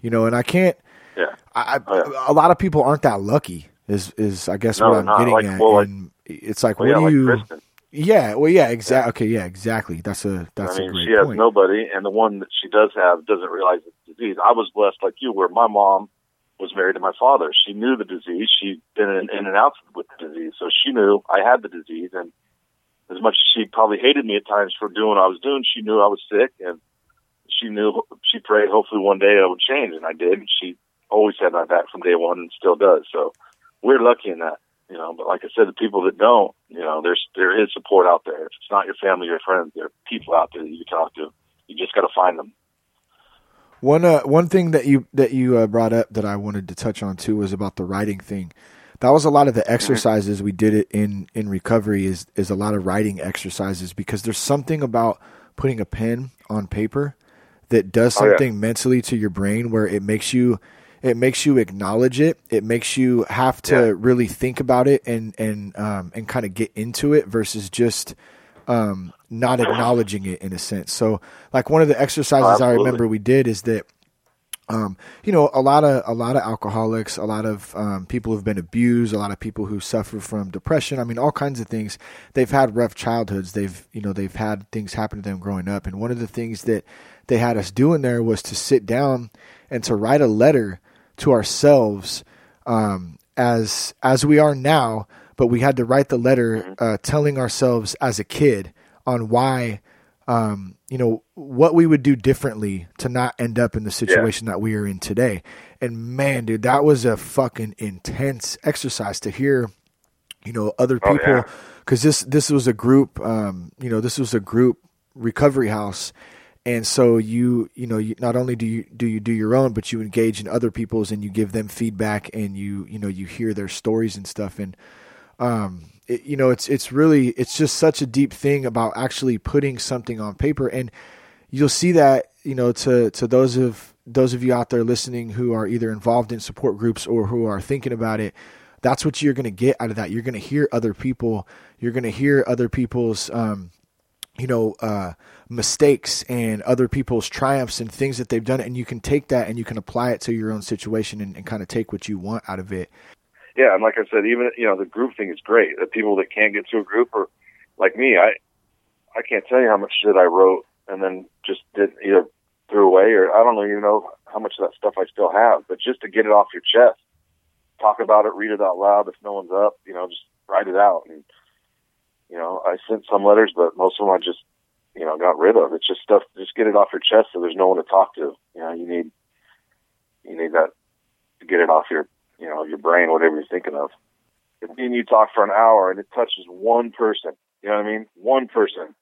you know, and I can't, Yeah. I, Oh, yeah. a lot of people aren't that lucky is, is I guess No, what I'm getting like- at. well, like- and it's like, Well, what yeah, do like you, Kristen. yeah, well, yeah, exactly. Okay. Yeah, exactly. That's a, that's I mean, a great she has point. nobody, and the one that she does have doesn't realize it's disease. I was blessed like you, were. my mom was married to my father. She knew the disease. She'd been in, in and out with the disease, so she knew I had the disease. And as much as she probably hated me at times for doing what I was doing, she knew I was sick, and she knew she prayed hopefully one day I would change, and I did. And she always had my back from day one, and still does. So we're lucky in that. You know, but like I said, the people that don't, you know, there's there is support out there. If it's not your family or friends, there are people out there that you can talk to. You just got to find them. One uh, one thing that you that you uh, brought up that I wanted to touch on too was about the writing thing. That was a lot of the exercises we did it in in recovery is is a lot of writing exercises because there's something about putting a pen on paper that does Oh, yeah. something mentally to your brain where it makes you it makes you acknowledge it. It makes you have to Yeah. really think about it and and um, and kind of get into it versus just um, not acknowledging it in a sense. So, like one of the exercises I remember we did is that, um, you know, a lot of a lot of alcoholics, a lot of um, people who've been abused, a lot of people who suffer from depression. I mean, all kinds of things. They've had rough childhoods. They've you know they've had things happen to them growing up. And one of the things that they had us do in there was to sit down and to write a letter to ourselves um, as as we are now, but we had to write the letter uh, telling ourselves as a kid on why um, you know what we would do differently to not end up in the situation that we are in today. And man, dude, that was a fucking intense exercise to hear. You know, other Oh, people yeah. because this this was a group. Um, you know, this was a group recovery house and so you you know you, not only do you do you do your own but you engage in other people's and you give them feedback and you you know you hear their stories and stuff and um it, you know it's it's really it's just such a deep thing about actually putting something on paper. And you'll see that you know to to those of those of you out there listening who are either involved in support groups or who are thinking about it that's what you're going to get out of that. You're going to hear other people you're going to hear other people's um you know uh mistakes and other people's triumphs and things that they've done. And you can take that and you can apply it to your own situation and, and kind of take what you want out of it Yeah, and like I said, even you know the group thing is great. The people that can't get to a group or like me, I I can't tell you how much shit I wrote and then just did either threw away or I don't even know how much of that stuff I still have. But just to get it off your chest, talk about it, read it out loud if no one's up, you know, just write it out. And you know, I sent some letters, but most of them I just you know got rid of. It's just stuff. Just get it off your chest so there's no one to talk to. You know, you need you need that to get it off your you know, your brain, whatever you're thinking of. If me and you talk for an hour and it touches one person, you know what I mean? One person,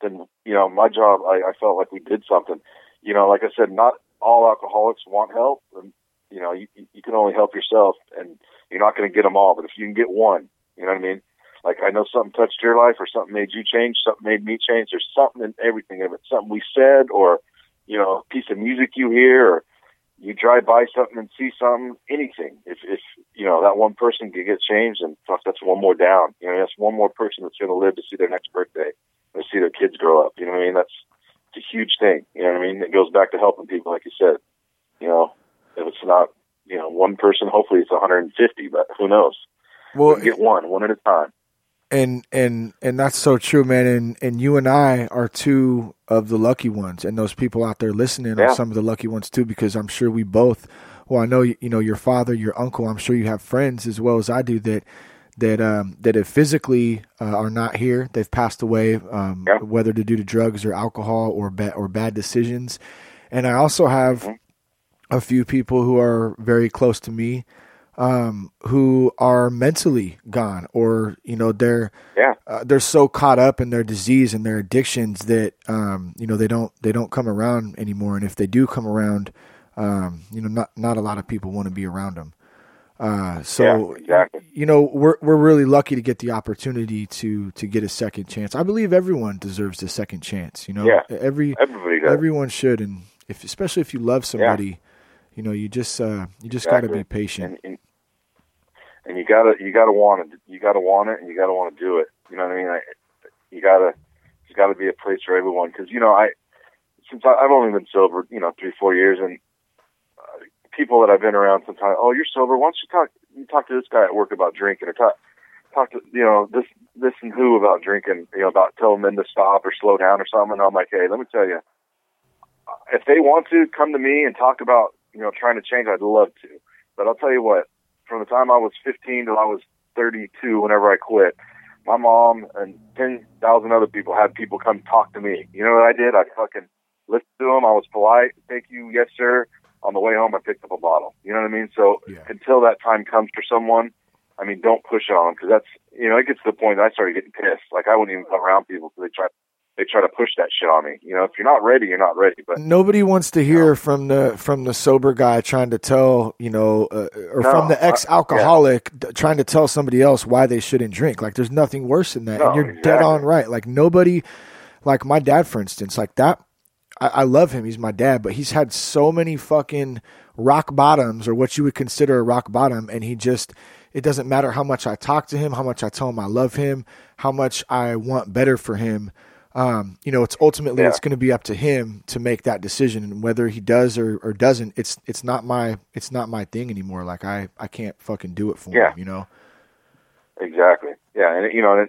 then, you know, my job, I, I felt like we did something. You know, like I said, not all alcoholics want help. And, you know, you, you can only help yourself and you're not going to get them all. But if you can get one, you know what I mean? Like I know something touched your life or something made you change, something made me change. There's something in everything of it. Something we said or, you know, a piece of music you hear or you drive by something and see something, anything. If if you know that one person can get changed, and fuck, that's one more down. You know, that's one more person that's going to live to see their next birthday, to see their kids grow up. You know what I mean? That's it's a huge thing. You know what I mean? It goes back to helping people, like you said. You know, if it's not you know one person, hopefully it's 150, but who knows? well Get one, one at a time. And and and that's so true man and and you and i are two of the lucky ones and those people out there listening Yeah. are some of the lucky ones too because i'm sure we both well i know you know your father your uncle i'm sure you have friends as well as i do that that um that have physically uh, are not here they've passed away um Yeah. whether to due to drugs or alcohol or bad or bad decisions and i also have Mhm. a few people who are very close to me um, who are mentally gone, or you know they're Yeah. uh, they're so caught up in their disease and their addictions that um, you know they don't they don't come around anymore. And if they do come around, um, you know, not not a lot of people want to be around them. Uh, so Yeah, exactly. you know we're we're really lucky to get the opportunity to to get a second chance. I believe everyone deserves a second chance. You know, Yeah. every Everybody does. everyone should, and if especially if you love somebody, you know, you just uh, you just got to be patient. and, and and you gotta you gotta want it. You gotta want it, and you gotta want to do it. You know what I mean? I, you gotta there's got to be a place for everyone because you know I since I, I've only been sober you know three four years and uh, people that I've been around sometimes oh you're sober why don't you talk you talk to this guy at work about drinking or talk talk to you know this this and who about drinking you know about telling them to stop or slow down or something and I'm like hey let me tell you if they want to come to me and talk about you know trying to change I'd love to but I'll tell you what from the time I was 15 till I was 32 whenever I quit my mom and 10,000 other people had people come talk to me. You know what I did? I fucking listened to them. I was polite. Thank you. Yes, sir. On the way home, I picked up a bottle. You know what I mean? So Yeah. until that time comes for someone, I mean, don't push on them because that's, you know, it gets to the point that I started getting pissed. Like I wouldn't even come around people because they try, they try to push that shit on me. You know, if you're not ready, you're not ready. But Nobody wants to hear from the from the sober guy trying to tell you know, uh, or No, from the ex alcoholic trying to tell somebody else why they shouldn't drink. Like, there's nothing worse than that, No, and you're dead on right. Like nobody, like my dad, for instance, like that. I, I love him. He's my dad, but he's had so many fucking rock bottoms, or what you would consider a rock bottom, and he just. It doesn't matter how much I talk to him, how much I tell him I love him, how much I want better for him um, you know, it's ultimately Yeah. it's going to be up to him to make that decision, and whether he does or, or doesn't, it's it's not my it's not my thing anymore. Like I I can't fucking do it for Yeah. him, you know. Exactly. Yeah, and you know, and,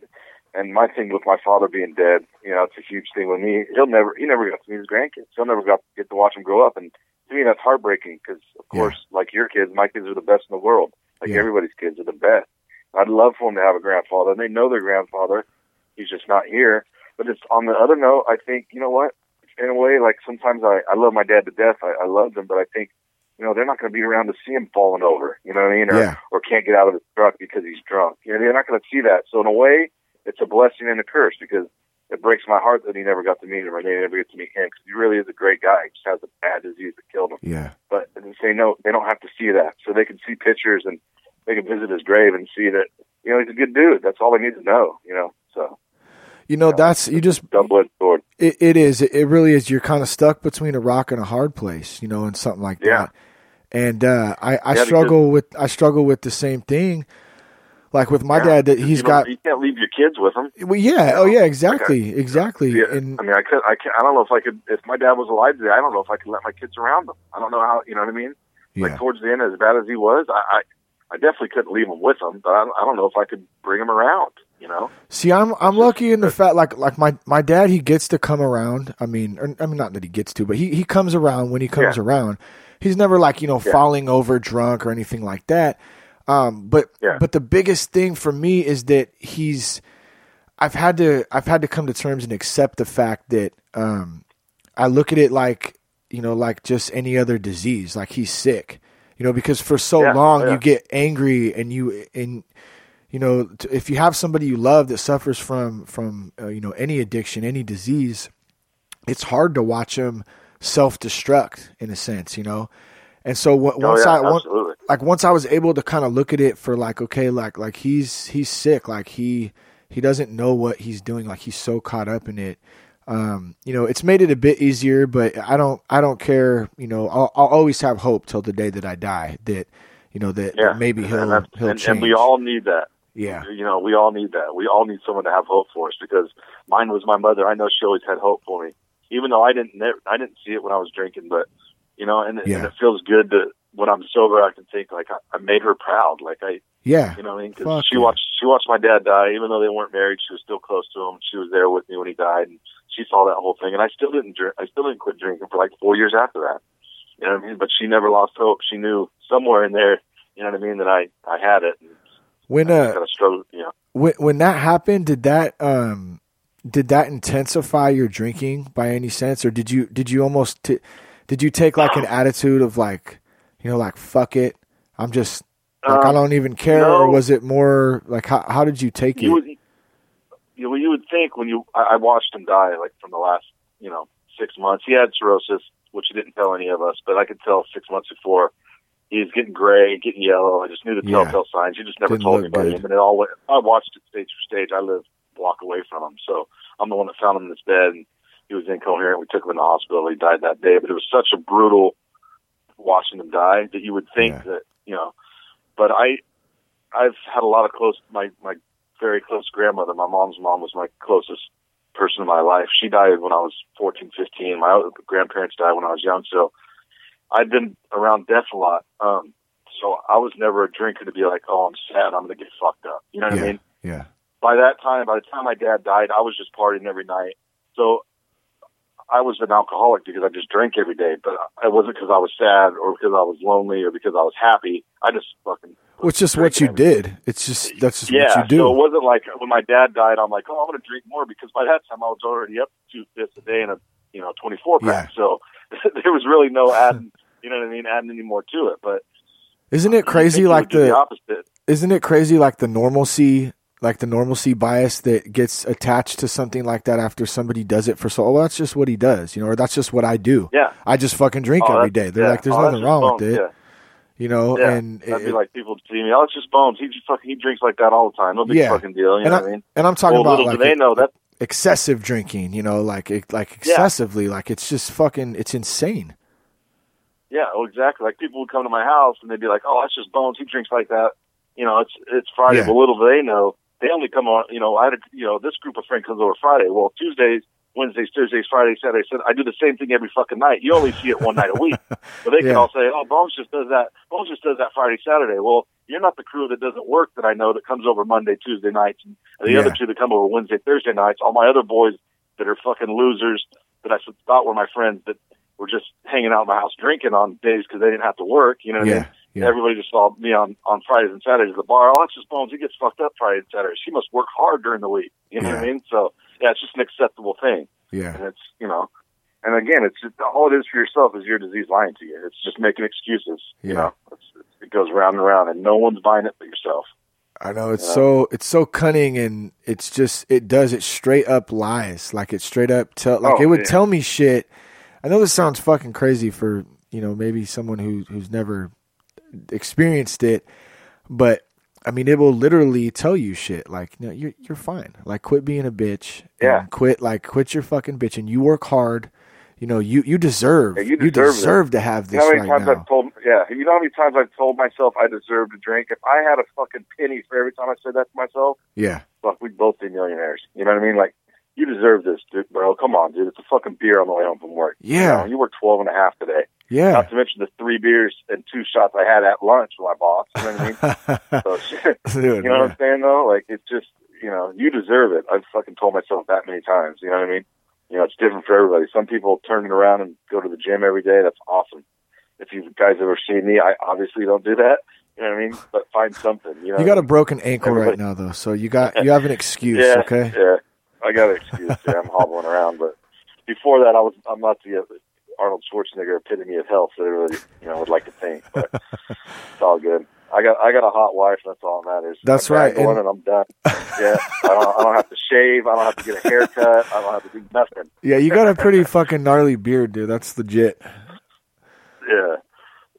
and my thing with my father being dead, you know, it's a huge thing with me. He'll never, he never got to meet his grandkids. He'll never got get to watch them grow up, and to me, that's heartbreaking because, of Yeah. course, like your kids, my kids are the best in the world. Like Yeah. everybody's kids are the best. I'd love for them to have a grandfather, and they know their grandfather. He's just not here. But it's on the other note, I think you know what? In a way, like sometimes I, I love my dad to death. I, I love him, but I think you know they're not going to be around to see him falling over. You know what I mean? Or Yeah. or can't get out of his truck because he's drunk. You know, they're not going to see that. So in a way, it's a blessing and a curse because it breaks my heart that he never got to meet him or they never get to meet him because he really is a great guy. He just has a bad disease that killed him. Yeah, But they say no, they don't have to see that. So they can see pictures and they can visit his grave and see that you know he's a good dude. That's all they need to know. You know, so you know that's you just double edged sword. it, it is it, it really is. You're kind of stuck between a rock and a hard place, you know, and something like Yeah. that. And uh, I I Yeah, struggle with I struggle with the same thing. Like with my Yeah. dad, that You he's know, got You can't leave your kids with him. well, yeah, oh yeah, exactly, exactly. Yeah, And I mean, I could, I can I don't know if I could. If my dad was alive today, I don't know if I could let my kids around him. I don't know how. You know what I mean? yeah, Like towards the end, as bad as he was, I, I, I definitely couldn't leave him with him. But I, I don't know if I could bring him around. You know? See, I'm I'm lucky in the fact like like my my dad he gets to come around. I mean, or, I mean not that he gets to, but he he comes around when he comes Yeah. around. He's never like you know Yeah. falling over drunk or anything like that. Um, but Yeah. but the biggest thing for me is that he's I've had to I've had to come to terms and accept the fact that um, I look at it like you know like just any other disease, like he's sick. You know, because for so long yeah. you get angry and you and you know if you have somebody you love that suffers from from uh, you know any addiction any disease it's hard to watch them self-destruct in a sense you know and so w- Oh, once yeah, i on- absolutely. like once i was able to kind of look at it for like okay like like he's he's sick like he he doesn't know what he's doing like he's so caught up in it um you know it's made it a bit easier but i don't i don't care you know i'll, I'll always have hope till the day that i die that you know that, Yeah. maybe he'll and, he'll and, change and we all need that. Yeah You know, we all need that. We all need someone to have hope for us because mine was my mother. I know she always had hope for me, even though I didn't. I didn't see it when I was drinking, but you know, and, Yeah. and it feels good to when I'm sober. I can think like I, I made her proud. Like I, yeah You know what I mean? Because she yeah. watched she watched my dad die, even though they weren't married. She was still close to him. She was there with me when he died, and she saw that whole thing. And I still didn't drink. I still didn't quit drinking for like four years after that. You know what I mean? But she never lost hope. She knew somewhere in there, you know what I mean, that I I had it. And when uh kind of struggled. You when when that happened did that um did that intensify your drinking by any sense? Or did you did you almost t- did you take like an attitude of like you know like fuck it. I'm just like i Um, don't even care. Or was it more like how how did you take you it? would you, know, you would think when you I, I watched him die like from the last you know six months. He had cirrhosis, which he didn't tell any of us, but I could tell six months before he was getting gray, getting yellow. I just knew the Yeah. telltale signs. He just never Didn't told anybody. good. And it all went. I watched it stage for stage. I live a block away from him, so I'm the one that found him in his bed. And he was incoherent. We took him in the hospital. He died that day. But it was such a brutal watching him die that you would think Yeah. that you know. But I, I've had a lot of close my my very close grandmother. My mom's mom was my closest person in my life. She died when I was 14, 15. My grandparents died when I was young, so I've been around death a lot. Um, so I was never a drinker to be like, oh, I'm sad, I'm gonna get fucked up. You know what yeah, I mean? yeah, By that time, by the time my dad died, I was just partying every night. So I was an alcoholic because I just drank every day, but it wasn't because I was sad or because I was lonely or because I was happy. I just fucking. Well, it's just what you did. It's just that's just yeah, what you do. so it wasn't like when my dad died. I'm like, oh, I'm going to drink more because by that time I was already up to two fifths a day and a you know 24 pack. So there was really no adding, you know what I mean, adding any more to it. But isn't it crazy like the, the opposite? isn't it crazy like the normalcy like the normalcy bias that gets attached to something like that after somebody does it for so oh that's just what he does, you know, or that's just what I do. Yeah. I just fucking drink Oh, every day. They're yeah. like there's Oh, nothing wrong bones, with it. Yeah. You know, Yeah, and that'd it- be like people see me. Oh, it's just Bones. He just fucking he drinks like that all the time. No big Yeah. fucking deal. You and know I, what I mean? and I'm talking well, about like do they know that. excessive drinking, you know, like like excessively, like it's just fucking it's insane. Yeah, well, exactly. Like people would come to my house and they'd be like, "Oh, that's just Bones. He drinks like that." You know, it's it's Friday. Yeah. But little do they know, they only come on. You know, I had a, you know this group of friends comes over Friday. Well, Tuesdays, Wednesdays, Thursdays, Fridays, Saturdays. I do the same thing every fucking night. You only see it one night a week. But they can all say, "Oh, Bones just does that. Bones just does that Friday, Saturday." Well, you're not the crew that doesn't work that I know that comes over Monday, Tuesday nights, and the Yeah. other two that come over Wednesday, Thursday nights. All my other boys that are fucking losers that I thought were my friends that were just hanging out in my house drinking on days because they didn't have to work. You know Yeah, yeah. Everybody just saw me on on Fridays and Saturdays at the bar. That's just Bones. He gets fucked up Friday and Saturdays. He must work hard during the week. You know what I mean? So yeah, it's just an acceptable thing, Yeah. and it's you know. And again, it's just, all it is for yourself is your disease lying to you. It's just making excuses. You Yeah. know, it's, it goes round and round, and no one's buying it but yourself. I know it's Yeah. so it's so cunning and it's just it does it straight up lies like it straight up tell like Oh, it would yeah. tell me shit. I know this sounds fucking crazy for you know maybe someone who who's never experienced it, but I mean it will literally tell you shit like no you're you're fine like quit being a bitch Yeah. and quit like quit your fucking bitch and you work hard. You know you you deserve Yeah, you deserve it. to have You this know how many right times now. I've told yeah, you know how many times I've told myself I deserve to drink? If I had a fucking penny for every time I said that to myself, Yeah, fuck, we'd both be millionaires. You know what I mean? Like, you deserve this, dude, bro. Come on, dude. It's a fucking beer on the way home from work. You, Yeah. know, you worked 12 and a half today. yeah. Not to mention the three beers and two shots I had at lunch with my boss. You know what I mean? So, shit. Dude, You know yeah. what I'm saying though? Like it's just you know, you deserve it. I've fucking told myself that many times, you know what I mean? You know, it's different for everybody. Some people turn it around and go to the gym every day, that's awesome. If you guys ever seen me, I obviously don't do that. You know what I mean? But find something, you know. You got a broken ankle right now, though, so you got you have an excuse. yeah, okay. Yeah. I got an excuse, yeah, I'm hobbling around, but before that I was I'm not the Arnold Schwarzenegger epitome of health that everybody, you know, would like to think. But it's all good. I got I got a hot wife. That's all that matters. That's I'm right, Going and- and I'm done. Yeah, I don't, I don't have to shave. I don't have to get a haircut. I don't have to do nothing. Yeah, you got a pretty fucking gnarly beard, dude. That's legit. Yeah,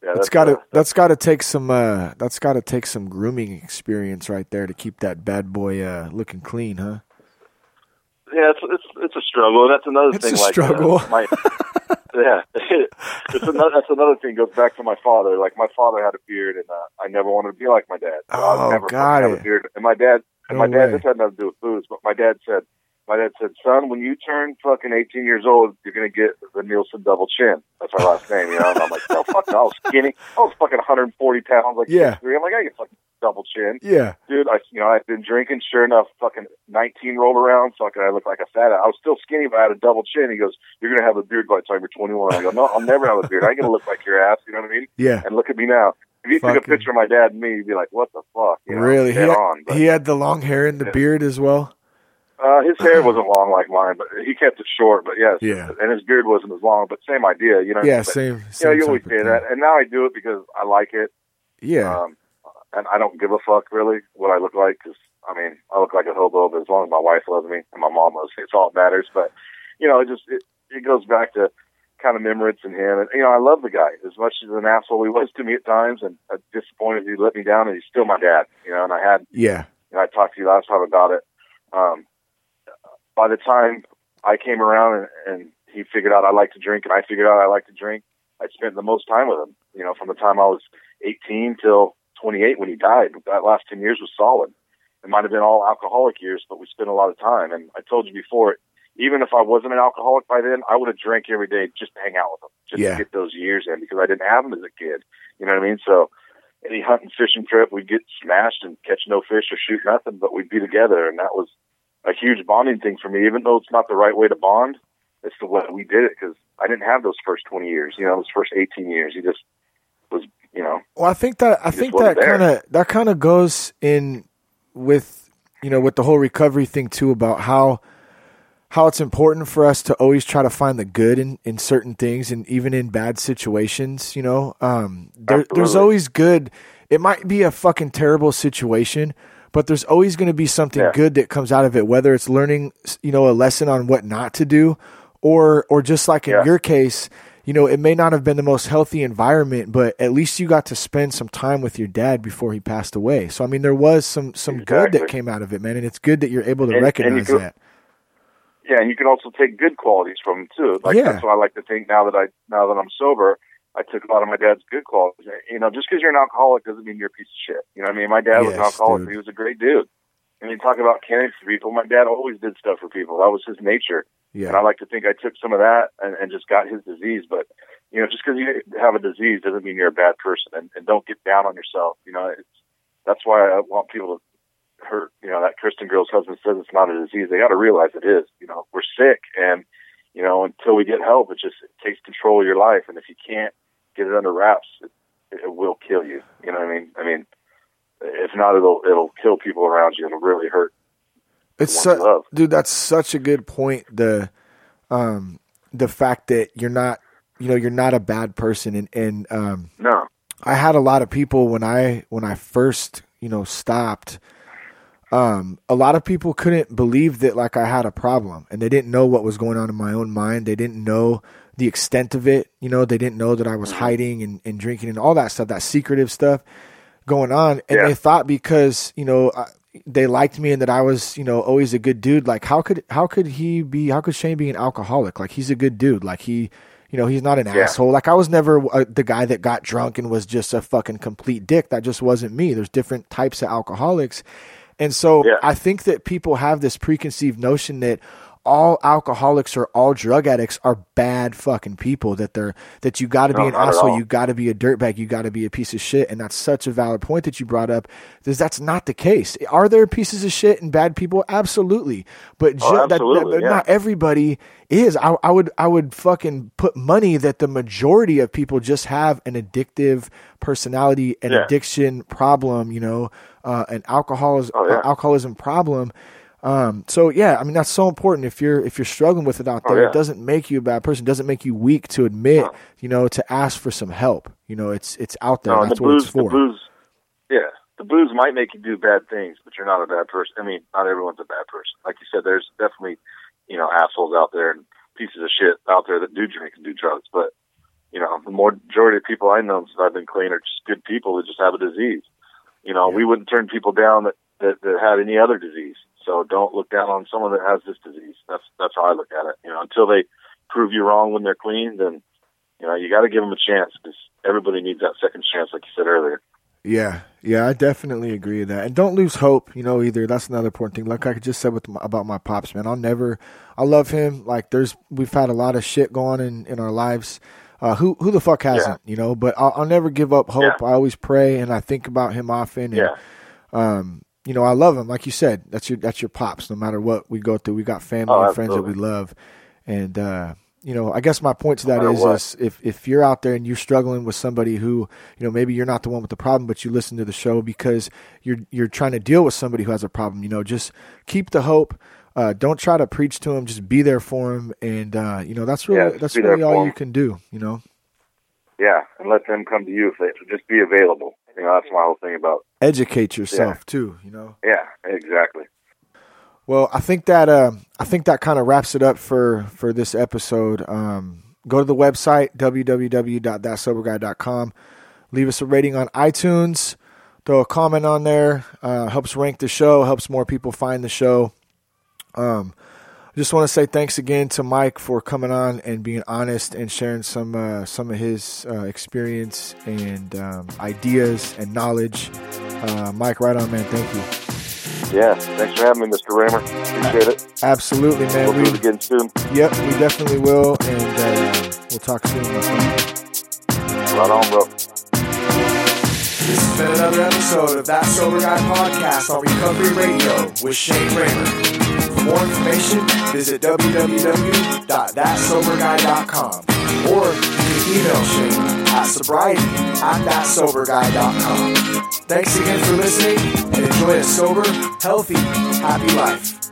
yeah. That's got to that's got to take some uh that's got to take some grooming experience right there to keep that bad boy uh looking clean, huh? Yeah, it's it's it's a struggle. That's another It's thing. a like, struggle. Uh, my, yeah, it's another. That's another thing. Goes back to my father. Like my father had a beard, and uh, I never wanted to be like my dad. So I Oh, never got it. a beard. And my dad, and No my dad. way. This had nothing to do with booze, but my dad said, my dad said, son, when you turn fucking 18 years old, you're gonna get the Nielsen double chin. That's my last name, you know. And I'm like, no, fuck no. I was skinny. I was fucking 140 pounds, like Yeah. 6'3". I'm like, I get fucking double chin Yeah. dude, I you know I've been drinking. Sure enough, fucking nineteen rolled around. Fucking, I look like a fat. I was still skinny, but I had a double chin. He goes, "You're gonna have a beard by the time you're 21." I go, "No, I'll never have a beard. I ain't gonna look like your ass." You know what I mean? Yeah. And look at me now. If you took a picture of my dad and me, you'd be like, "What the fuck?" You know, really? He had, on. But, he had the long hair and the Yeah. beard as well. Uh, his hair wasn't long like mine, but he kept it short. But yes, Yeah. and his beard wasn't as long. But same idea, you know. Yeah, but, same. You know, you always say that, and now I do it because I like it. Yeah. Um, and I don't give a fuck really what I look like because I mean I look like a hobo, but as long as my wife loves me and my mom loves me, it's all that matters. But you know, it just it, it goes back to kind of memories in him, and you know I love the guy as much as an asshole he was to me at times, and I'm disappointed he let me down, and he's still my dad. You know, and I had yeah. you know, I talked to you last time about it. Um, by the time I came around and, and he figured out I like to drink, and I figured out I like to drink, I spent the most time with him. You know, from the time I was 18 till 28 when he died. That last 10 years was solid. It might have been all alcoholic years, but we spent a lot of time. And I told you before, even if I wasn't an alcoholic by then, I would have drank every day just to hang out with him, just Yeah. to get those years in because I didn't have them as a kid. You know what I mean? So any hunting, fishing trip, we'd get smashed and catch no fish or shoot nothing, but we'd be together. And that was a huge bonding thing for me, even though it's not the right way to bond. It's the way we did it because I didn't have those first 20 years, you know, those first 18 years. He just was, you know, Well, I think that I think that kind of that kind of goes in with you know with the whole recovery thing too about how how it's important for us to always try to find the good in, in certain things and even in bad situations. You know, um, there, there's always good. It might be a fucking terrible situation, but there's always going to be something Yeah. good that comes out of it. Whether it's learning, you know, a lesson on what not to do, or or just like in Yeah. your case, you know, it may not have been the most healthy environment, but at least you got to spend some time with your dad before he passed away. So I mean, there was some some good that came out of it, man, and it's good that you're able to And- and recognize go- that. yeah, and you can also take good qualities from him too. Like Yeah. that's what I like to think now that I now that I'm sober. I took a lot of my dad's good qualities. You know, just because you're an alcoholic doesn't mean you're a piece of shit. You know what I mean? My dad was an alcoholic, dude. he was a great dude. And you talk about caring for people. My dad always did stuff for people. That was his nature. Yeah. And I like to think I took some of that and, and just got his disease. But, you know, just because you have a disease doesn't mean you're a bad person. And, and don't get down on yourself. You know, it's, that's why I want people to hurt, you know, that Kristen girl's husband says it's not a disease. They got to realize it is. You know, we're sick. And, you know, until we get help, it just it takes control of your life. And if you can't get it under wraps, it, it will kill you. You know what I mean? I mean, if not, it'll, it'll kill people around you. It'll really hurt. it's su- love. dude. That's such a good point. The um the fact that you're not you know you're not a bad person and and um No. I had a lot of people when I when I first you know stopped. Um, a lot of people couldn't believe that like I had a problem, and they didn't know what was going on in my own mind. They didn't know the extent of it. You know, they didn't know that I was hiding and, and drinking and all that stuff, that secretive stuff going on. And Yeah. they thought because you know I, they liked me and that I was you know always a good dude. Like how could how could he be? How could Shane be an alcoholic? Like he's a good dude. Like he you know, he's not an Yeah. asshole. Like I was never uh, the guy that got drunk and was just a fucking complete dick. That just wasn't me. There's different types of alcoholics. And so Yeah. I think that people have this preconceived notion that all alcoholics or all drug addicts are bad fucking people that they're that you got to be No, an asshole you got to be a dirtbag you got to be a piece of shit and that's such a valid point that you brought up because that's not the case are there pieces of shit and bad people absolutely but ju- Oh, that- that- yeah. not everybody is I, I would i would fucking put money that the majority of people just have an addictive personality an Yeah. addiction problem you know uh, an alcoholism Oh, yeah. alcoholism problem um, so yeah, I mean that's so important. If you're if you're struggling with it out Oh, there, yeah. it doesn't make you a bad person. It doesn't make you weak to admit, No. you know, to ask for some help. You know, it's it's out there. No, that's the what booze, it's for. the booze, yeah, the booze might make you do bad things, but you're not a bad person. I mean, not everyone's a bad person. Like you said, there's definitely, you know, assholes out there and pieces of shit out there that do drink and do drugs. But you know, the majority of people I know since I've been clean are just good people that just have a disease. You know, Yeah. we wouldn't turn people down that, that that had any other disease. So don't look down on someone that has this disease. That's that's how I look at it. You know, until they prove you wrong when they're clean, then you know you got to give them a chance because everybody needs that second chance, like you said earlier. Yeah, yeah, I definitely agree with that. And don't lose hope, you know, either. That's another important thing. Like I just said with my, about my pops, man. I'll never, I love him. Like there's, we've had a lot of shit going in in our lives. Uh, who who the fuck hasn't, you know? But I'll, I'll never give up hope. Yeah. I always pray and I think about him often. And, Yeah. um, you know, I love him. Like you said, that's your that's your pops. No matter what we go through, we got family Oh, and friends that we love. And uh, you know, I guess my point to that matter is, is if if you're out there and you're struggling with somebody who, you know, maybe you're not the one with the problem, but you listen to the show because you're you're trying to deal with somebody who has a problem. You know, just keep the hope. Uh, don't try to preach to them. Just be there for them, and uh, you know that's really Yeah, that's really all you can do. You know, Yeah, and let them come to you if they just be available. You know, that's my whole thing about. Educate yourself too. You know. Yeah, exactly. Well, I think that uh, I think that kind of wraps it up for for this episode. Um, go to the website www.thatsoberguy.com. Leave us a rating on iTunes. Throw a comment on there. Uh, helps rank the show. Helps more people find the show. Um, just want to say thanks again to Mike for coming on and being honest and sharing some uh, some of his uh, experience and um, ideas and knowledge. Uh, Mike, right on, man. Thank you. Yeah, thanks for having me, Mr. Ramer. Appreciate it. Absolutely, man. We'll we, do it again soon. Yep, we definitely will, and uh, we'll talk soon, my friend. Right on, bro. This has been another episode of That Sober Guy podcast on Recovery Radio with Shane Ramer. For more information, visit www.thatsoberguy.com or you can email Shane at sobriety at thatsoberguy.com. Thanks again for listening and enjoy a sober, healthy, happy life.